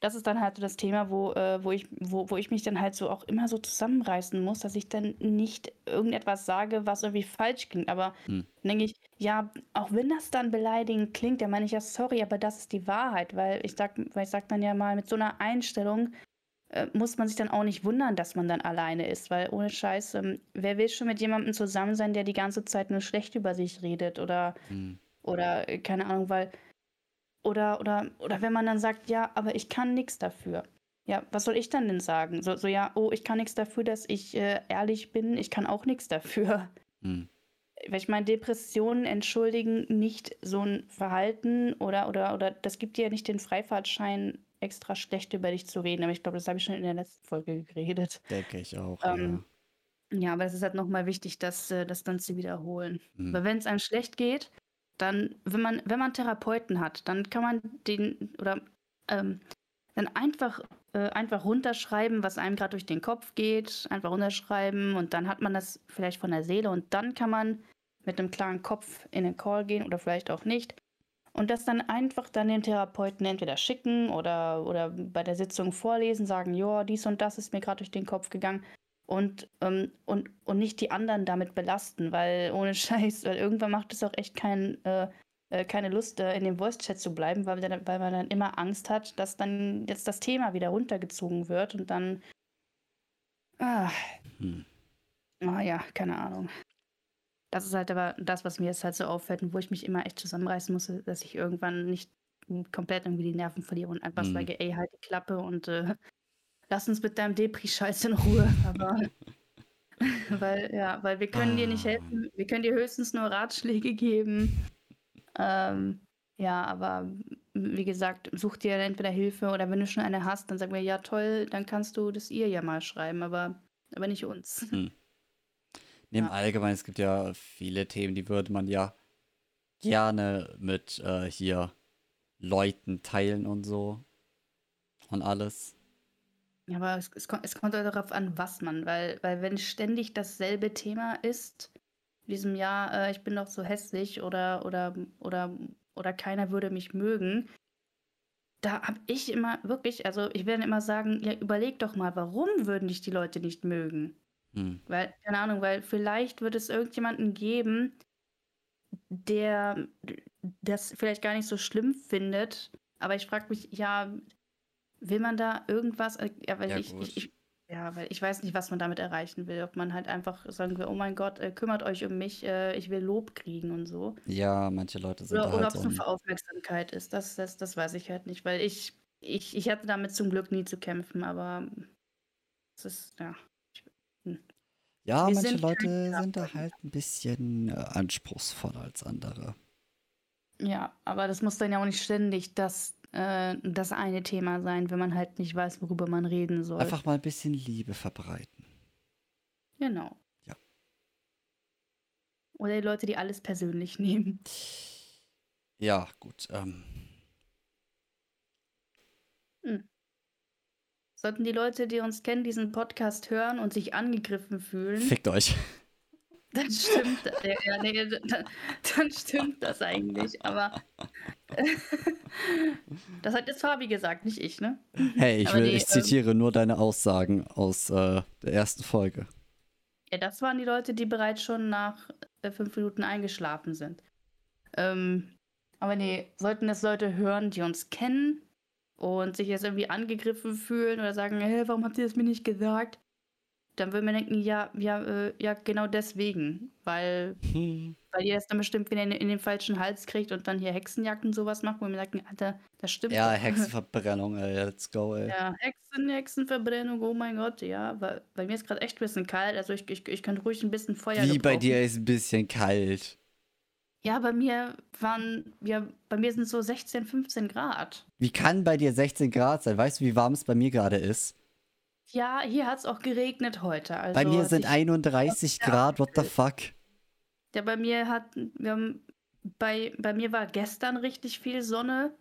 Das ist dann halt so das Thema, wo, äh, wo, ich, wo, wo ich mich dann halt so auch immer so zusammenreißen muss, dass ich dann nicht irgendetwas sage, was irgendwie falsch klingt. Aber Hm. dann denke ich, ja, auch wenn das dann beleidigend klingt, dann meine ich ja sorry, aber das ist die Wahrheit, weil ich sag, weil ich sag dann ja mal, mit so einer Einstellung äh, muss man sich dann auch nicht wundern, dass man dann alleine ist, weil ohne Scheiß, ähm, wer will schon mit jemandem zusammen sein, der die ganze Zeit nur schlecht über sich redet oder Hm. oder äh, keine Ahnung, weil oder oder oder wenn man dann sagt, ja, aber ich kann nichts dafür. Ja, was soll ich dann denn sagen? So, so ja, oh, ich kann nichts dafür, dass ich äh, ehrlich bin, ich kann auch nichts dafür. Hm. Weil ich meine, Depressionen entschuldigen nicht so ein Verhalten oder, oder, oder das gibt dir ja nicht den Freifahrtschein, extra schlecht über dich zu reden. Aber ich glaube, das habe ich schon in der letzten Folge geredet. Denke ich auch, Ähm, Ja, aber es ist halt nochmal wichtig, das, äh, das dann zu wiederholen. ja. Hm. Weil wenn es einem schlecht geht, dann, wenn man, wenn man Therapeuten hat, dann kann man den oder ähm, dann einfach, äh, einfach runterschreiben, was einem gerade durch den Kopf geht, einfach runterschreiben und dann hat man das vielleicht von der Seele und dann kann man mit einem klaren Kopf in den Call gehen oder vielleicht auch nicht. Und das dann einfach dann dem Therapeuten entweder schicken oder, oder bei der Sitzung vorlesen, sagen, ja, dies und das ist mir gerade durch den Kopf gegangen und, ähm, und, und nicht die anderen damit belasten, weil ohne Scheiß, weil irgendwann macht es auch echt kein, äh, äh, keine Lust, äh, in dem Voice-Chat zu bleiben, weil, dann, weil man dann immer Angst hat, dass dann jetzt das Thema wieder runtergezogen wird und dann. Ah, Hm. ah ja, keine Ahnung. Das ist halt aber das, was mir jetzt halt so auffällt und wo ich mich immer echt zusammenreißen muss, dass ich irgendwann nicht komplett irgendwie die Nerven verliere und einfach Mhm. sage, ey, halt die Klappe und äh, lass uns mit deinem Depri-Scheiß in Ruhe. Aber weil, ja, weil wir können dir nicht Ah. helfen, wir können dir höchstens nur Ratschläge geben. Ähm, ja, aber wie gesagt, such dir entweder Hilfe oder wenn du schon eine hast, dann sag mir, ja toll, dann kannst du das ihr ja mal schreiben, aber, aber nicht uns. Hm. Nee, Im Ja. Allgemeinen, es gibt ja viele Themen, die würde man ja gerne mit äh, hier Leuten teilen und so. Und alles. Ja, aber es, es, kommt, es kommt auch darauf an, was man, weil, weil wenn ständig dasselbe Thema ist, in diesem Jahr, äh, ich bin doch so hässlich oder, oder, oder, oder keiner würde mich mögen, da habe ich immer wirklich, also ich werde immer sagen, ja, überleg doch mal, warum würden dich die Leute nicht mögen? Hm. Weil, keine Ahnung, weil vielleicht wird es irgendjemanden geben, der das vielleicht gar nicht so schlimm findet. Aber ich frage mich, ja, will man da irgendwas? äh, Ja, weil Ja, ich, ich, ich, ja, weil ich weiß nicht, was man damit erreichen will. Ob man halt einfach sagen will, oh mein Gott, äh, kümmert euch um mich, äh, ich will Lob kriegen und so. Ja, manche Leute sind Oder, da oder halt ob es nur für Aufmerksamkeit ist. Das, das, das weiß ich halt nicht, weil ich, ich, ich hatte damit zum Glück nie zu kämpfen, aber es ist, ja. Ja, wir manche sind Leute sind da halt ein bisschen äh, anspruchsvoller als andere. Ja, aber das muss dann ja auch nicht ständig das, äh, das eine Thema sein, wenn man halt nicht weiß, worüber man reden soll. Einfach mal ein bisschen Liebe verbreiten. Genau. Ja. Oder die Leute, die alles persönlich nehmen. Ja, gut. Ähm, Sollten die Leute, die uns kennen, diesen Podcast hören und sich angegriffen fühlen, fickt euch. Dann stimmt das. Ja, nee, dann, dann stimmt das eigentlich. Aber das hat jetzt Fabi gesagt, nicht ich, ne? Hey, ich, will, die, ich ähm, zitiere nur deine Aussagen aus äh, der ersten Folge. Ja, das waren die Leute, die bereits schon nach äh, fünf Minuten eingeschlafen sind. Ähm, aber nee, sollten das Leute hören, die uns kennen und sich jetzt irgendwie angegriffen fühlen oder sagen, hey, warum habt ihr das mir nicht gesagt? Dann würden wir denken, ja, ja, äh, ja, genau deswegen. Weil, Hm. weil ihr das dann bestimmt wieder in, in den falschen Hals kriegt und dann hier Hexenjagd und sowas macht, wo wir sagen, Alter, das stimmt Ja, doch. Hexenverbrennung, ey, let's go, ey. Ja, Hexen, Hexenverbrennung, oh mein Gott, ja. Weil, bei mir ist gerade echt ein bisschen kalt, also ich, ich, ich könnte ruhig ein bisschen Feuer Wie bei gebrauchen. dir ist ein bisschen kalt. Ja, bei mir waren, ja, bei mir sind so 16, 15 Grad. Wie kann bei dir 16 Grad sein? Weißt du, wie warm es bei mir gerade ist? Ja, hier hat es auch geregnet heute. Also bei mir sind ich, 31 Ja. Grad, what the fuck? Ja, bei mir hat, wir haben, bei, bei mir war gestern richtig viel Sonne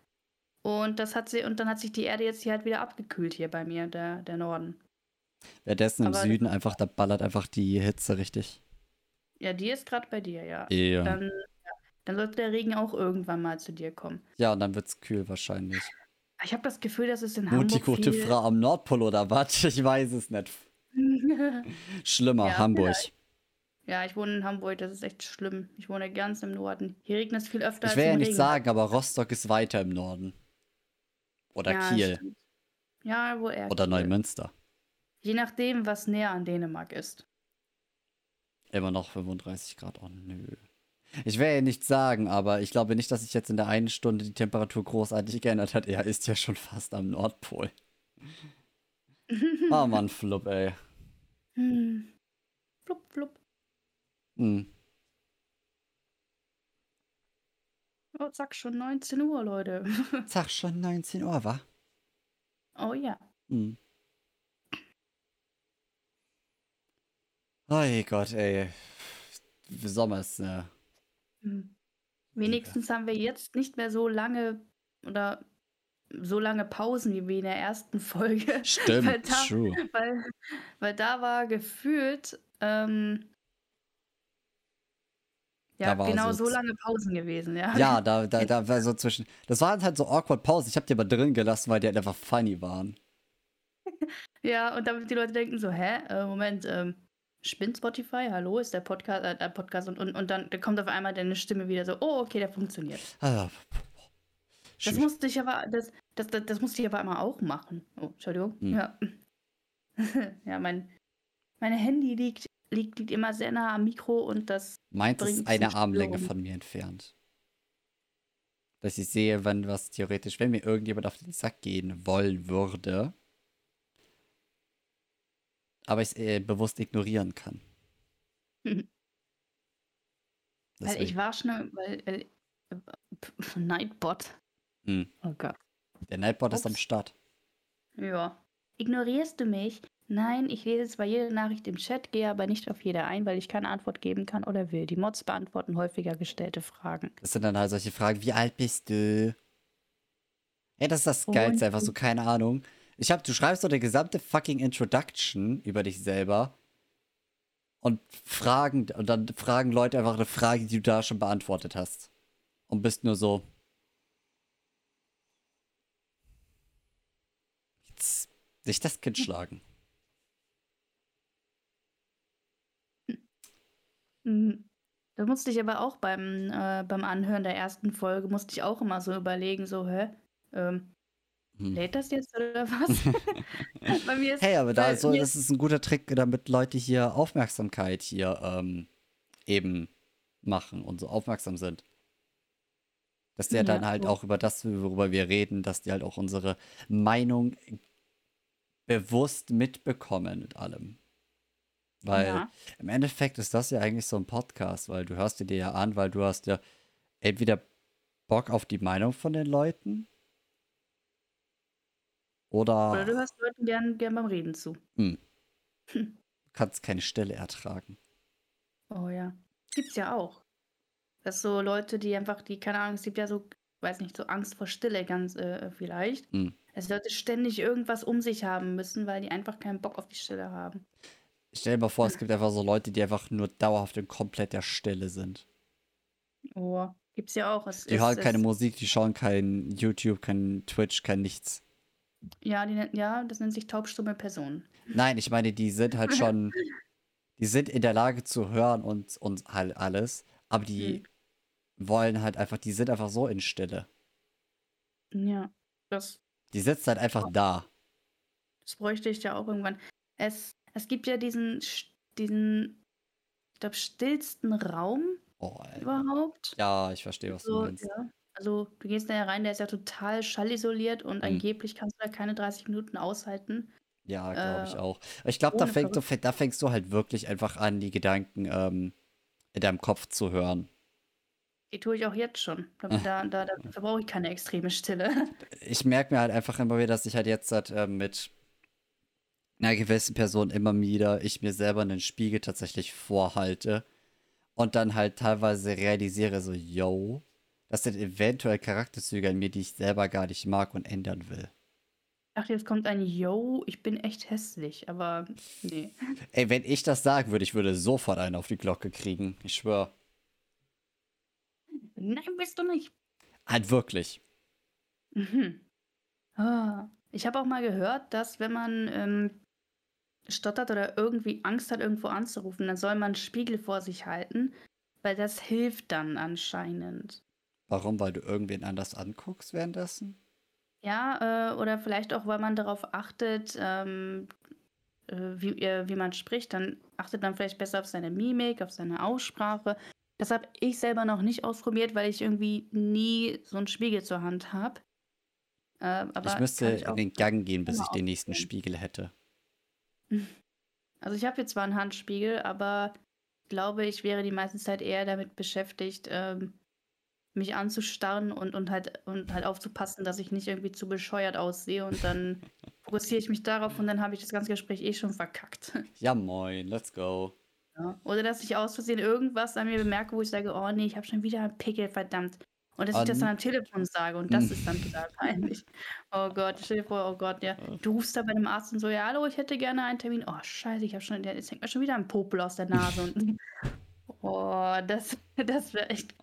und das hat sie, und dann hat sich die Erde jetzt hier halt wieder abgekühlt hier bei mir, der, der Norden. Währenddessen im Aber- Süden einfach, da ballert einfach die Hitze richtig. Ja, die ist gerade bei dir, ja. Ja. Dann. Dann sollte der Regen auch irgendwann mal zu dir kommen. Ja, und dann wird's kühl wahrscheinlich. Ich habe das Gefühl, dass es in Hamburg gute viel... Frau am Nordpol oder was? Ich weiß es nicht. Schlimmer, Ja, Hamburg. ja, ich wohne in Hamburg, das ist echt schlimm. Ich wohne ganz im Norden. Hier regnet es viel öfter Ich als will ja nicht Regen. sagen, aber Rostock ist weiter im Norden. Oder ja, Kiel. stimmt. Ja, wo er. Oder Kiel. Neumünster. Je nachdem, was näher an Dänemark ist. Immer noch 35 Grad. Oh nö. Ich will ja nichts sagen, aber ich glaube nicht, dass sich jetzt in der einen Stunde die Temperatur großartig geändert hat. Er ist ja schon fast am Nordpol. Oh Mann, Flup, ey. Hm. Flup, flup. Hm. Oh, sag schon 19 Uhr, Leute. Sag schon 19 Uhr, wa? oh ja. Hm. Oh Gott, ey. Sommer ist, äh, Hm. Wenigstens haben wir jetzt nicht mehr so lange oder so lange Pausen wie in der ersten Folge. Weil Stimmt, da, true. weil, weil da war gefühlt ähm, ja, genau so so lange Pausen gewesen, ja. Ja, da, da, da war so zwischen. Das waren halt so awkward Pausen. Ich hab die aber drin gelassen, weil die halt einfach funny waren. Ja, und damit die Leute denken so, hä, äh, Moment, ähm, spinnt Spotify? Hallo, ist der Podcast, äh, der Podcast und, und, und dann, kommt auf einmal deine Stimme wieder so, oh, okay, der funktioniert. Ah, Das musste ich aber, das, das, das, das musste ich aber einmal auch machen. Oh, Entschuldigung. Hm. Ja. ja, mein, mein Handy liegt, liegt, liegt immer sehr nah am Mikro und das, Meins ist eine Armlänge von mir entfernt. Dass ich sehe, wenn was theoretisch, wenn mir irgendjemand auf den Sack gehen wollen würde, aber ich es äh, bewusst ignorieren kann. weil Deswegen. ich war schon, weil, weil äh, Nightbot. Hm. Oh Gott. Der Nightbot ist am Ups. Start. Ja. Ignorierst du mich? Nein, ich lese zwar jede Nachricht im Chat, gehe aber nicht auf jede ein, weil ich keine Antwort geben kann oder will. Die Mods beantworten häufiger gestellte Fragen. Das sind dann halt solche Fragen, wie alt bist du? Ey, das ist das Geilste, einfach so, keine Ahnung. Ich hab, du schreibst so eine gesamte fucking Introduction über dich selber und fragen, und dann fragen Leute einfach eine Frage, die du da schon beantwortet hast. Und bist nur so. Jetzt nicht das Kind schlagen. Mhm. Da musste ich aber auch beim, äh, beim Anhören der ersten Folge, musste ich auch immer so überlegen, so, hä? Ähm, Hm. Lädt das jetzt oder was? Bei mir ist, Hey, aber da so, das ist ein guter Trick, damit Leute hier Aufmerksamkeit hier ähm, eben machen und so aufmerksam sind. Dass die ja dann halt auch über das, worüber wir reden, dass die halt auch unsere Meinung bewusst mitbekommen mit allem. Weil Ja. im Endeffekt ist das ja eigentlich so ein Podcast, weil du hörst dir dir ja an, weil du hast ja entweder Bock auf die Meinung von den Leuten oder, Oder du hörst Leuten gern, gern beim Reden zu. kannst keine Stille ertragen. Oh ja. Gibt's ja auch. Das so Leute, die einfach, die, keine Ahnung, es gibt ja so, weiß nicht, so Angst vor Stille ganz äh, vielleicht. Hm. Dass Leute ständig irgendwas um sich haben müssen, weil die einfach keinen Bock auf die Stille haben. Stell dir mal vor, es gibt einfach so Leute, die einfach nur dauerhaft in kompletter Stille sind. Oh, gibt's ja auch. Es Die ist, hören keine Musik, die schauen kein YouTube, kein Twitch, kein nichts. Ja, die, ja, das nennt sich taubstumme Personen. Nein, ich meine, die sind halt schon, die sind in der Lage zu hören und, und halt alles, aber die wollen halt einfach, die sind einfach so in Stille. Ja, das, Die sitzen halt einfach da. das bräuchte ich ja auch irgendwann. Es, es gibt ja diesen, diesen, ich glaube, stillsten Raum Oh, überhaupt. Ja, ich verstehe, was du So, meinst. ja. Also, du gehst da ja rein, der ist ja total schallisoliert und Mhm. angeblich kannst du da keine 30 Minuten aushalten. Ja, glaube ich Äh, auch. Ich glaube, da, fängt, du- da fängst du halt wirklich einfach an, die Gedanken ähm, in deinem Kopf zu hören. Die tue ich auch jetzt schon. Da, da, da, da, brauche ich keine extreme Stille. ich merke mir halt einfach immer wieder, dass ich halt jetzt halt, ähm, mit einer gewissen Person immer wieder ich mir selber einen Spiegel tatsächlich vorhalte und dann halt teilweise realisiere so, yo, das sind eventuell Charakterzüge an mir, die ich selber gar nicht mag und ändern will. Ach, jetzt kommt ein Yo, ich bin echt hässlich, aber nee. Ey, wenn ich das sagen würde, ich würde sofort einen auf die Glocke kriegen. Ich schwör. Nein, bist du nicht. Halt wirklich. Mhm. Ah. Ich habe auch mal gehört, dass wenn man ähm, stottert oder irgendwie Angst hat, irgendwo anzurufen, dann soll man einen Spiegel vor sich halten, weil das hilft dann anscheinend. Warum? Weil du irgendwen anders anguckst währenddessen? Ja, äh, oder vielleicht auch, weil man darauf achtet, ähm, äh, wie, äh, wie man spricht. Dann achtet man vielleicht besser auf seine Mimik, auf seine Aussprache. Das habe ich selber noch nicht ausprobiert, weil ich irgendwie nie so einen Spiegel zur Hand habe. Äh, aber ich müsste ich in den Gang gehen, bis ich den nächsten. Spiegel hätte. Also ich habe jetzt zwar einen Handspiegel, aber ich glaube, ich wäre die meiste Zeit eher damit beschäftigt, ähm, mich anzustarren und, und, halt, und halt aufzupassen, dass ich nicht irgendwie zu bescheuert aussehe. Und dann fokussiere ich mich darauf und dann habe ich das ganze Gespräch eh schon verkackt. Ja, moin, let's go. Ja. Oder dass ich aus Versehen irgendwas an mir bemerke, wo ich sage, oh nee, ich habe schon wieder einen Pickel, verdammt. Und dass ich das An- dann am Telefon sage und das ist dann total peinlich. Oh Gott, stell dir vor, oh Gott, ja. Du rufst da bei dem Arzt und so, ja, hallo, ich hätte gerne einen Termin. Oh, scheiße, ich habe schon, jetzt hängt mir schon wieder ein Popel aus der Nase. Und, oh, das, das wäre echt,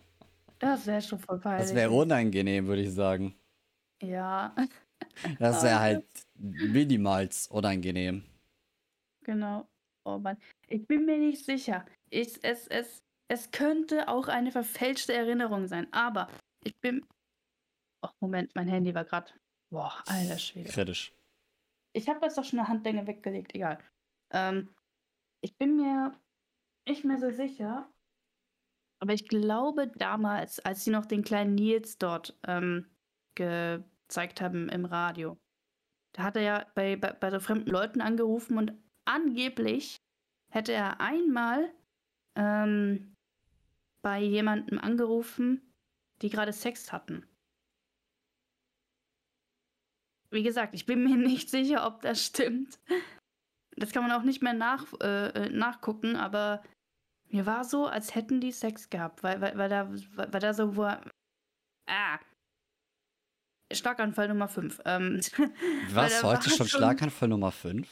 das wäre schon voll peinlich. Das wäre unangenehm, würde ich sagen. Ja, Das wäre halt minimals unangenehm. genau. Oh Mann, ich bin mir nicht sicher. Ich, es, es, es könnte auch eine verfälschte Erinnerung sein, aber ich bin. Oh, Moment, mein Handy war gerade. Boah, alter Schwede. Kritisch. Ich habe jetzt doch schon eine Handlänge weggelegt, egal. Ähm, ich bin mir nicht mehr so sicher, aber ich glaube damals, als sie noch den kleinen Nils dort ähm, gezeigt haben im Radio, da hat er ja bei, bei, bei so fremden Leuten angerufen und angeblich hätte er einmal ähm, bei jemandem angerufen, die gerade Sex hatten. Wie gesagt, ich bin mir nicht sicher, ob das stimmt. Das kann man auch nicht mehr nach, äh, äh, nachgucken, aber mir war so, als hätten die Sex gehabt, weil, weil, weil, da, weil, da so war. Ah. Schlaganfall Nummer 5. Ähm, Was, heute schon Schlaganfall Nummer 5?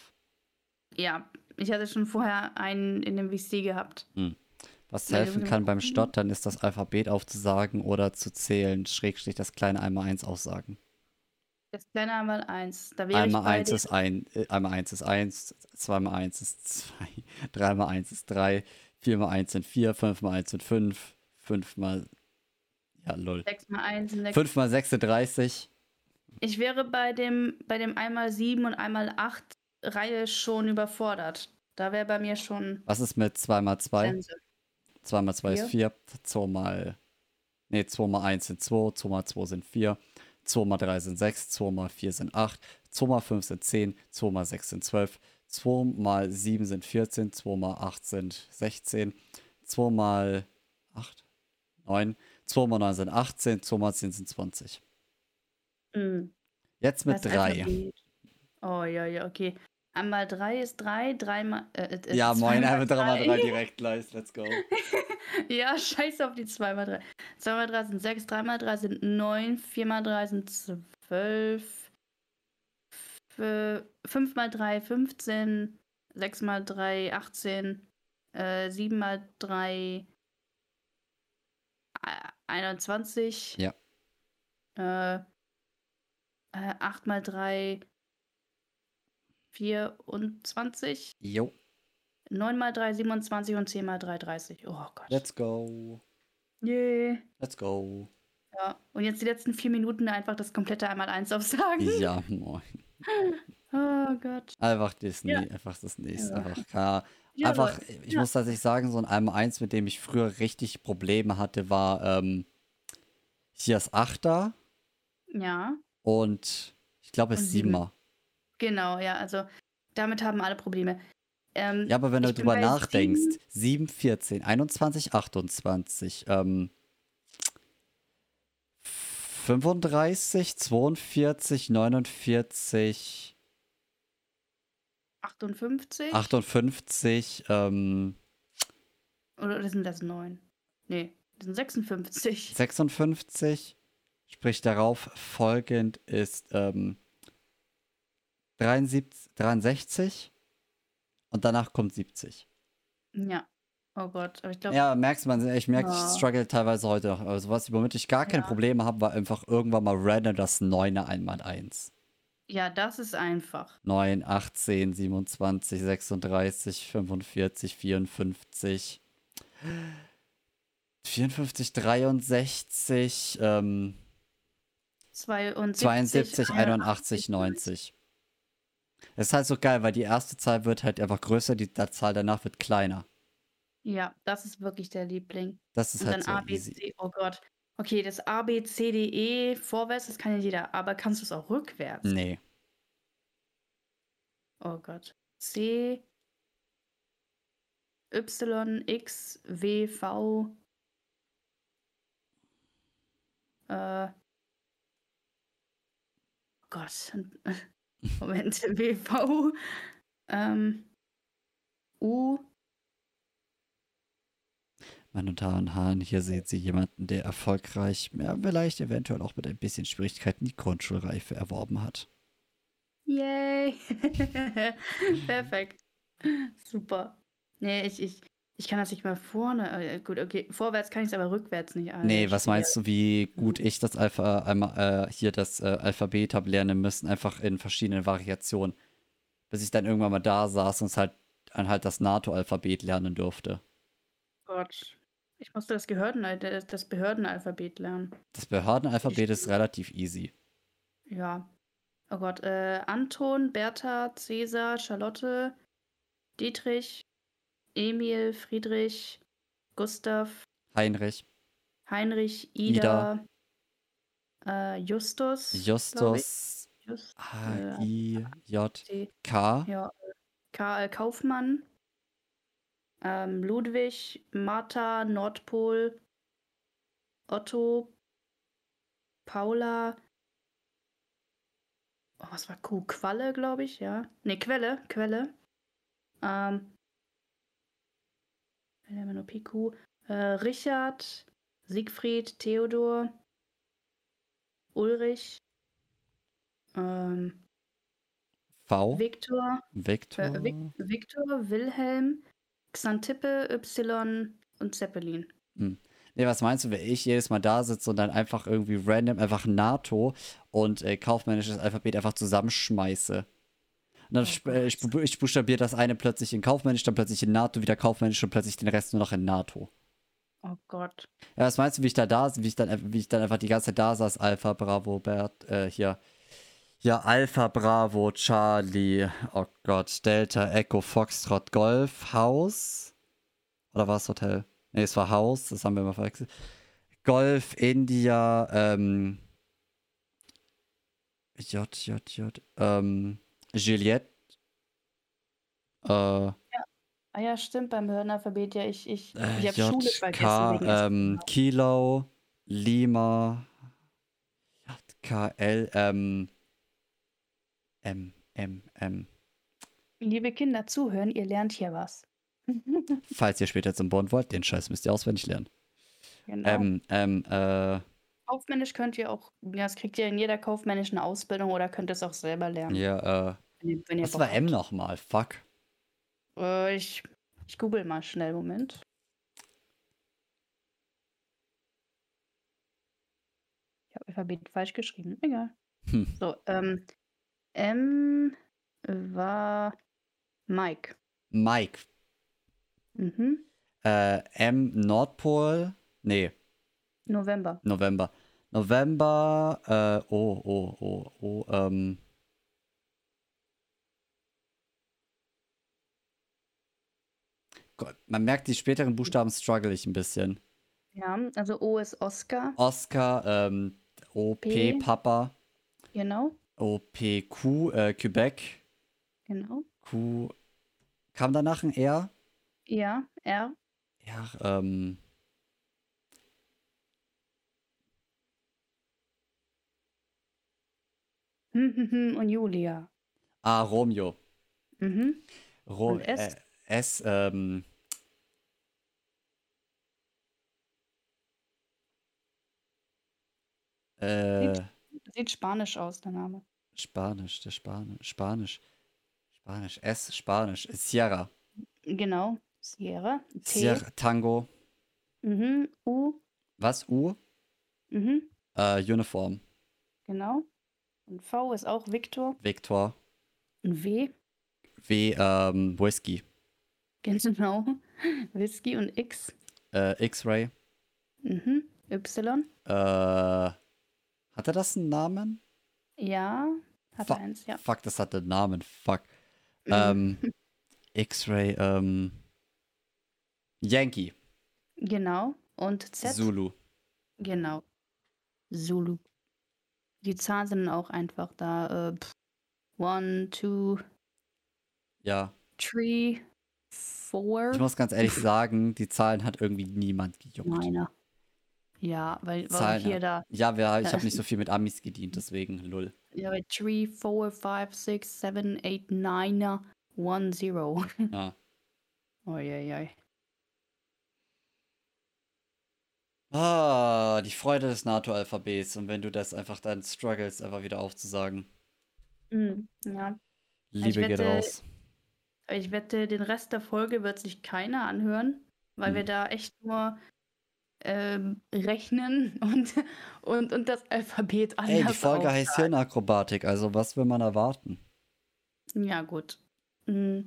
Ja, ich hatte schon vorher einen in dem VC gehabt. Was Weil helfen kann beim Stottern, ist das Alphabet aufzusagen oder zu zählen, schrägstrich das kleine einmal eins aussagen. Das kleine einmal 1. Da wäre ich Einmal bei eins ist ein, äh, einmal eins ist eins, zweimal eins ist zwei, dreimal eins ist drei, viermal eins sind vier, fünfmal eins sind fünf, fünfmal, ja lol, 6 mal 1 sind sechs. fünfmal sechs sind 30. Ich wäre bei dem, bei dem einmal 7 und einmal 8 Reihe schon überfordert. Da wäre bei mir schon Was ist mit zweimal zwei? Grenze. Zweimal zwei ist Vier. vier, zweimal, nee, zweimal eins sind zwei, zweimal zwei sind vier, zweimal drei sind sechs, zweimal vier sind acht, zweimal fünf sind zehn, zweimal sechs sind zwölf, zweimal sieben sind 14, zweimal acht sind 16, zweimal acht, neun, zweimal neun sind 18, zweimal zehn sind 20. Mhm. Jetzt mit Das drei. Alphabet. Oh ja, ja, okay. Einmal 3 ist 3, dreimal. Äh, äh, Ja, moin, einfach dreimal drei. drei direkt gleich, let's go. Ja, scheiß auf die 2 mal 3. 2 mal 3 sind 6, 3 mal 3 sind 9, 4 mal 3 sind 12, 5 mal 3 15, 6 mal 3 18, äh, 7 mal 3 äh, 21. Ja. Äh, äh, 8 mal 3 24. Jo, 9 mal 3 27 und 10 mal 3 30. Oh Gott. let's go. Yeah. Let's go. Ja, und jetzt die letzten vier Minuten einfach das komplette einmal eins aufsagen. Ja, moin. Oh Gott. Einfach das, Ja. einfach nächste. Ja. Einfach, Ja, einfach, ich muss tatsächlich sagen, so ein einmal eins, mit dem ich früher richtig Probleme hatte, war ähm, hier das Achter Ja, und ich glaube es. Siebener. genau, ja, also damit haben alle Probleme. Ähm, Ja, aber wenn du drüber nachdenkst, sieben. 7, 14, 21, 28, ähm, 35, 42, 49, 58 58, ähm, Oder sind das neun? Nee, das sind 56. 56. Sprich darauf folgend ist ähm, 73, 63 und danach kommt 70. Ja. Oh Gott, aber ich glaube, Ja, merkst man, ich merke, ich Ja. struggle teilweise heute noch. Also was womit ich gar keine Ja. Probleme habe, war einfach irgendwann mal random das 9er einmal 1. ja, das ist einfach. 9, 18, 27, 36, 45, 54, 54, 63, ähm, 72, 72, 81, 90. Das ist halt so geil, weil die erste Zahl wird halt einfach größer, die Zahl danach wird kleiner. Ja, das ist wirklich der Liebling. Das ist Und halt dann so A, B, easy. C. Oh Gott. Okay, das A, B, C, D, E vorwärts, das kann ja jeder. Aber kannst du es auch rückwärts? Nee. Oh Gott. C, Y, X, W, V. Äh. Oh Gott. Moment. W, V. Ähm. U. Meine Damen und Herren, hier sehen Sie jemanden, der erfolgreich, ja, vielleicht eventuell auch mit ein bisschen Schwierigkeiten die Grundschulreife erworben hat. Yay! Perfekt. Super. Nee, ich, ich, ich kann das nicht mal vorne. äh, Gut, okay. Vorwärts kann ich es aber rückwärts nicht. Alter, Nee, was meinst du, wie gut ich das Alpha, einmal, äh, hier das äh, Alphabet habe lernen müssen, einfach in verschiedenen Variationen. Bis ich dann irgendwann mal da saß und es halt, dann halt das NATO-Alphabet lernen durfte. Gott. Ich musste das, Gehörden, das das Behördenalphabet lernen. Das Behördenalphabet ist relativ easy. Ja. Oh Gott. Äh, Anton, Bertha, Cäsar, Charlotte, Dietrich, Emil, Friedrich, Gustav, Heinrich, Heinrich, Ida. Ida, äh, Justus. ich. Justus, Just, H, äh, I, J, C. K, Ja, äh, Karl Kaufmann, ähm, Ludwig, Martha, Nordpol, Otto, Paula, oh, was war Q? Qualle, glaube ich, ja. Ne, Quelle, Quelle. Ähm, PQ. Äh, Richard, Siegfried, Theodor, Ulrich, ähm, V, Viktor, Viktor, Äh, Vic Victor, Wilhelm, Xantippe, Y und Zeppelin. Nee, was meinst du, wenn ich jedes Mal da sitze und dann einfach irgendwie random einfach NATO und äh, kaufmännisches Alphabet einfach zusammenschmeiße? Und dann Oh äh, ich, ich buchstabiere das eine plötzlich in kaufmännisch, dann plötzlich in NATO, wieder kaufmännisch und plötzlich den Rest nur noch in NATO. Oh Gott. Ja, was meinst du, wie ich da da, wie ich dann, wie ich dann einfach die ganze Zeit da saß, Alpha, Bravo, Bert, äh, hier. Ja, Alpha, Bravo, Charlie, oh Gott, Delta, Echo, Foxtrot, Golf, Haus. Oder war es Hotel? Nee, es war Haus, das haben wir immer verwechselt. Golf, India, ähm, J, J, J, ähm, Juliette, äh, Ah ja, stimmt, beim Behördenalphabet, ja, ich, ich, Äh, ich habe Schule vergessen. Ähm, Kilo, Lima, J, K, Ähm, M, M, M. Liebe Kinder, zuhören, ihr lernt hier was. Falls ihr später zum Bond wollt, den Scheiß müsst ihr auswendig lernen. Genau. Ähm, ähm, äh, Kaufmännisch könnt ihr auch, ja, das kriegt ihr in jeder kaufmännischen Ausbildung oder könnt es auch selber lernen. ja, äh, Wenn ihr, wenn ihr was Bock war M nochmal? Fuck. Äh, ich, ich google mal schnell, Moment. Ich habe Alphabet falsch geschrieben. Egal. Hm. So, ähm, M war Mike. Mike. Mhm. Äh, M, Nordpol. Nee, November. November. November, äh, oh, oh, oh, oh, ähm. Gott, man merkt, die späteren Buchstaben struggle ich ein bisschen. Ja, also O ist Oscar, Oscar, ähm, OP, P. Papa, genau, OPQ, äh, Quebec. Genau. Q. Kam danach ein R? Ja, R. Ja, ähm. Hm, hm, hm, und Julia. Ah, Romeo. Mhm. Ro Und S? Äh, S, ähm. Äh. Sieht spanisch aus, der Name. Spanisch, der Spanisch, Spanisch, Spanisch, S, Spanisch, Sierra, Genau. Sierra. T. Sierra, Tango, Mhm. U. was, U? Mhm. Äh, Uniform, Genau. Und V ist auch Victor. Victor, Und W. W, ähm, Whisky, Genau. Whisky und X. äh, X-Ray, Mhm. Y. äh, hatte das einen Namen? Ja. Hat Fa- er eins, ja. Fuck, das hatte einen Namen, fuck. Mhm. Ähm, X-Ray, ähm, Yankee, Genau. Und Z. Zulu. Genau. Zulu. Die Zahlen sind auch einfach da. Äh, pff, one, two, Ja, three, four. ich muss ganz ehrlich sagen, die Zahlen hat irgendwie niemand gejuckt. Meiner. Ja, weil, weil hier da. Ja, wir, ich habe nicht so viel mit Amis gedient, deswegen lull. Ja, bei 3, 4, 5, 6, 7, 8, 9, 1, 0. Ja. Uiuiui. Ah, die Freude des NATO-Alphabets. Und wenn du das einfach dann struggles, einfach wieder aufzusagen. Mhm. Ja, Liebe geht wette- raus. aber ich wette, den Rest der Folge wird sich keiner anhören, weil Hm. wir da echt nur ähm, rechnen und, und, und das Alphabet anders Ey, die Folge heißt. Hirnakrobatik, also was will man erwarten? Ja, gut. Mm.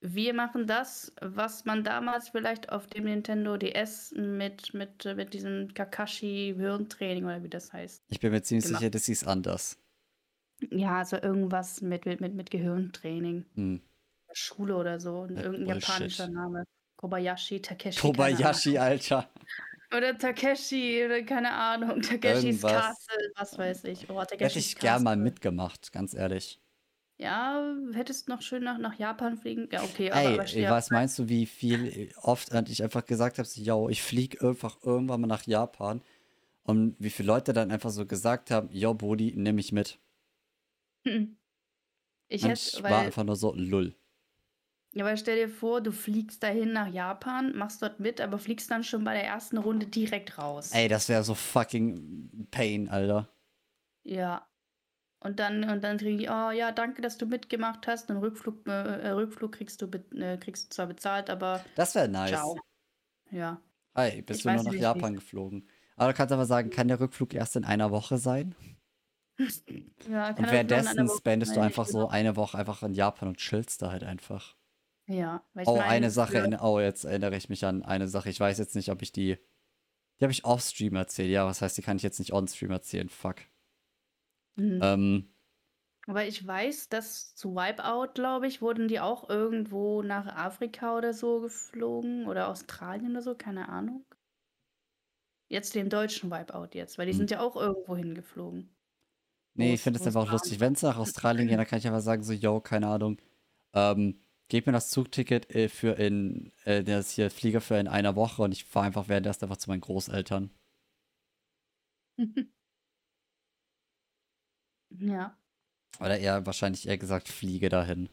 Wir machen das, was man damals vielleicht auf dem Nintendo DS mit, mit, äh, mit diesem Kakashi-Hirntraining oder wie das heißt. Ich bin mir ziemlich Genau. sicher, das ist anders. Ja, also irgendwas mit, mit, mit, mit Gehirntraining. Hm. Schule oder so. Ja, Irgendein Bullshit. japanischer Name. Kobayashi, Takeshi. Kobayashi, Alter. Oder Takeshi, oder keine Ahnung. Takeshis. Castle, was weiß ich. Oh, Hätte ich gern mal mitgemacht, ganz ehrlich. Ja, hättest noch schön nach, nach Japan fliegen. Ja, okay, aber, Ey, aber ey, was meinst du, wie viel oft ich einfach gesagt habe, so, yo, ich fliege einfach irgendwann mal nach Japan und wie viele Leute dann einfach so gesagt haben, yo, Brudi, nimm mich mit. Ich Und hätte, ich war einfach nur so, lull. Ja, weil stell dir vor, du fliegst dahin nach Japan, machst dort mit, aber fliegst dann schon bei der ersten Runde direkt raus. Ey, das wäre so fucking Pain, Alter. Ja. Und dann, und dann kriegen die, oh ja, danke, dass du mitgemacht hast. Den Rückflug, äh, äh, Rückflug kriegst du, äh, kriegst du zwar bezahlt, aber Das wäre nice. ciao. Ja. Hi, bist Ich du nur nach Japan geflogen. Aber du kannst aber sagen, kann der Rückflug erst in einer Woche sein? ja kann Und währenddessen spendest du einfach ich so eine Woche einfach in Japan und chillst da halt einfach. Ja, weil ich Oh, meine, eine Sache, für- in, oh, jetzt erinnere ich mich an eine Sache. Ich weiß jetzt nicht, ob ich die. Die habe ich off-stream erzählt. Ja, was heißt, die kann ich jetzt nicht on-stream erzählen. Fuck. Mhm. Ähm, Aber ich weiß, dass zu Wipeout, glaube ich, wurden die auch irgendwo nach Afrika oder so geflogen oder Australien oder so, keine Ahnung. Jetzt den deutschen Wipeout jetzt, weil die Hm. sind ja auch irgendwo hingeflogen. nee, ich finde es einfach warm lustig. Wenn es nach Australien geht, dann kann ich einfach sagen, so, yo, keine Ahnung. Ähm, gib mir das Zugticket äh, für in, äh, das hier Flieger für in einer Woche und ich fahre einfach währenddessen einfach zu meinen Großeltern. Ja. Oder eher, wahrscheinlich eher gesagt, fliege dahin.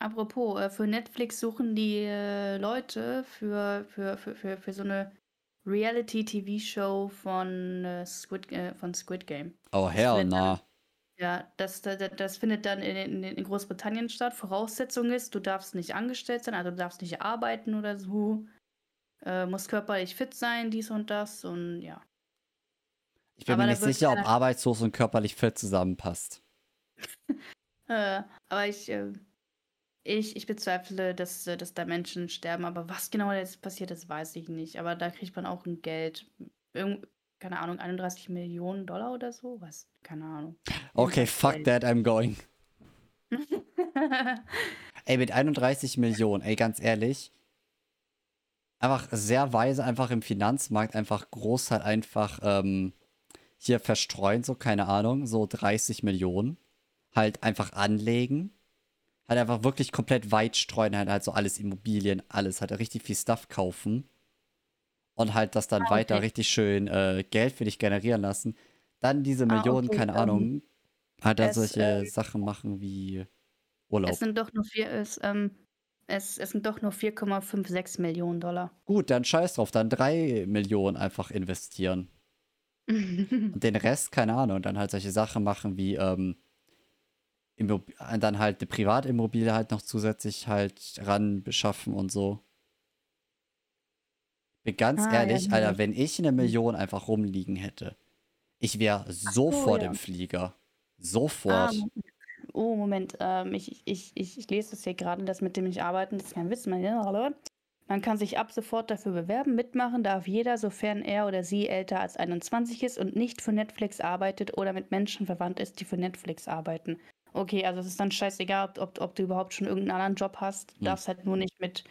Apropos, äh, für Netflix suchen die äh, Leute für, für, für, für, für so eine Reality-TV-Show von, Squid, von Squid Game. Oh, hell nah. Ja, das, das, das findet dann in, in, Großbritannien statt. Voraussetzung ist, du darfst nicht angestellt sein, also du darfst nicht arbeiten oder so. Äh, musst körperlich fit sein, dies und das und ja. Ich bin Aber mir nicht sicher, ob arbeitslos und körperlich fit zusammenpasst. Äh, aber ich, äh, ich, ich bezweifle, dass, äh, dass da Menschen sterben. Aber was genau jetzt passiert ist, weiß ich nicht. Aber da kriegt man auch ein Geld. Irgend, keine Ahnung, 31 Millionen Dollar oder so? Was? Keine Ahnung. Okay, fuck that, I'm going. Ey, mit 31 Millionen, ey, ganz ehrlich. Einfach sehr weise, einfach im Finanzmarkt, einfach groß halt einfach ähm, hier verstreuen, so keine Ahnung, so 30 Millionen. Halt einfach anlegen. Halt einfach wirklich komplett weit streuen, halt, halt so alles Immobilien, alles, halt richtig viel Stuff kaufen. Und halt das dann Ah, weiter okay. richtig schön äh, Geld für dich generieren lassen. Dann diese Ah, Millionen, okay, keine ähm, Ahnung, halt dann solche äh, Sachen machen wie Urlaub. Es sind doch nur vier, es, ähm, es, es sind doch nur 4,56 Millionen Dollar. Gut, dann scheiß drauf, dann drei Millionen einfach investieren. Und den Rest, keine Ahnung, und dann halt solche Sachen machen wie, ähm, dann halt eine Privatimmobilie halt noch zusätzlich halt ran beschaffen und so. Bin ganz Ah, ja, ehrlich, nee. Alter, wenn ich eine Million einfach rumliegen hätte, ich wäre sofort ja. im Flieger. Ah, Sofort. Mo- oh, Moment. Ähm, ich, ich, ich, ich lese das hier gerade, das mit dem nicht arbeiten, das ist kein Witz. Man, man kann sich ab sofort dafür bewerben. Mitmachen darf jeder, sofern er oder sie älter als 21 ist und nicht für Netflix arbeitet oder mit Menschen verwandt ist, die für Netflix arbeiten. Okay, also es ist dann scheißegal, ob, ob, ob du überhaupt schon irgendeinen anderen Job hast. Du Hm. darfst halt nur nicht mit.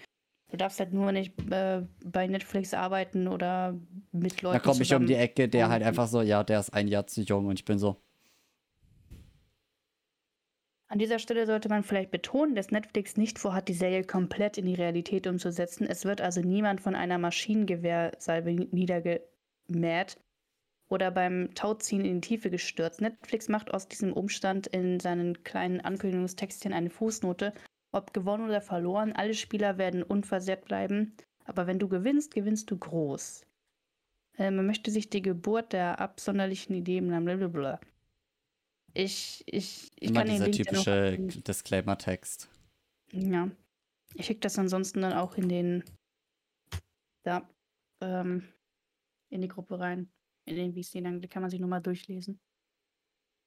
Du darfst halt nur nicht äh, bei Netflix arbeiten oder mit Leuten Da komme ich um die Ecke, der halt einfach so, ja, der ist ein Jahr zu jung und ich bin so, An dieser Stelle sollte man vielleicht betonen, dass Netflix nicht vorhat, die Serie komplett in die Realität umzusetzen. Es wird also niemand von einer Maschinengewehrsalve niedergemäht oder beim Tauziehen in die Tiefe gestürzt. Netflix macht aus diesem Umstand in seinen kleinen Ankündigungstextchen eine Fußnote. Ob gewonnen oder verloren, alle Spieler werden unversehrt bleiben. Aber wenn du gewinnst, gewinnst du groß. Äh, man möchte sich die Geburt der absonderlichen Ideen, blablabla. Ich, ich, ich immer kann den dieser Link typische Disclaimer-Text. ja. Ich schicke das ansonsten dann auch in den da ähm, in die Gruppe rein. In den VC, dann kann man sich nochmal durchlesen.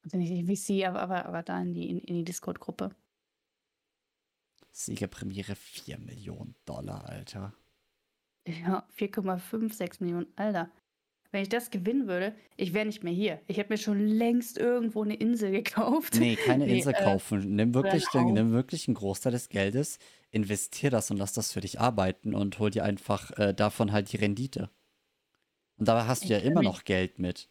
Also nicht in VC, aber, aber, aber da in die, in, in die Discord-Gruppe. Siegerpremiere 4 Millionen Dollar, Alter. Ja, 4,56 Millionen. Alter. Wenn ich das gewinnen würde, ich wäre nicht mehr hier. Ich hätte mir schon längst irgendwo eine Insel gekauft. Nee, keine Nee, Insel äh, kaufen. Nimm wirklich, den, nimm wirklich einen Großteil des Geldes, investier das und lass das für dich arbeiten und hol dir einfach äh, davon halt die Rendite. Und dabei hast du ja immer noch Geld mit.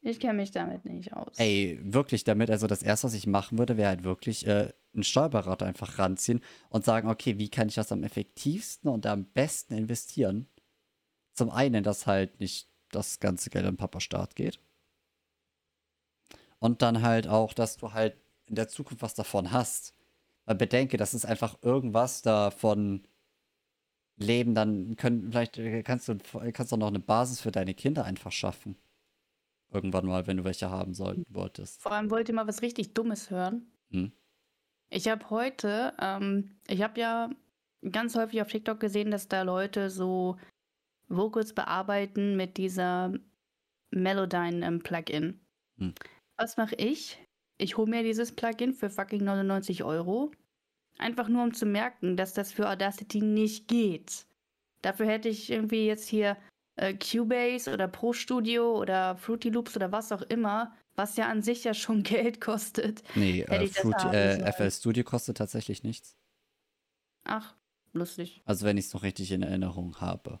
Ich kenne mich damit nicht aus. Ey, wirklich damit, also das erste, was ich machen würde, wäre halt wirklich äh, einen Steuerberater einfach ranziehen und sagen, okay, wie kann ich das am effektivsten und am besten investieren? Zum einen, dass halt nicht das ganze Geld an Papa Staat geht. Und dann halt auch, dass du halt in der Zukunft was davon hast. Weil bedenke, das ist einfach irgendwas davon leben, dann können, vielleicht äh, kannst du kannst du noch eine Basis für deine Kinder einfach schaffen. Irgendwann mal, wenn du welche haben sollten, wolltest. Vor allem wollt ihr mal was richtig Dummes hören. Hm. Ich habe heute, ähm, ich habe ja ganz häufig auf TikTok gesehen, dass da Leute so Vocals bearbeiten mit dieser Melodyne ähm, Plugin. Hm. Was mache ich? Ich hole mir dieses Plugin für fucking 99 Euro. Einfach nur um zu merken, dass das für Audacity nicht geht. Dafür hätte ich irgendwie jetzt hier äh, Cubase oder Pro Studio oder Fruity Loops oder was auch immer, was ja an sich ja schon Geld kostet. Nee, äh, Fruit, äh. FL Studio kostet tatsächlich nichts. Ach, lustig. Also wenn ich es noch richtig in Erinnerung habe.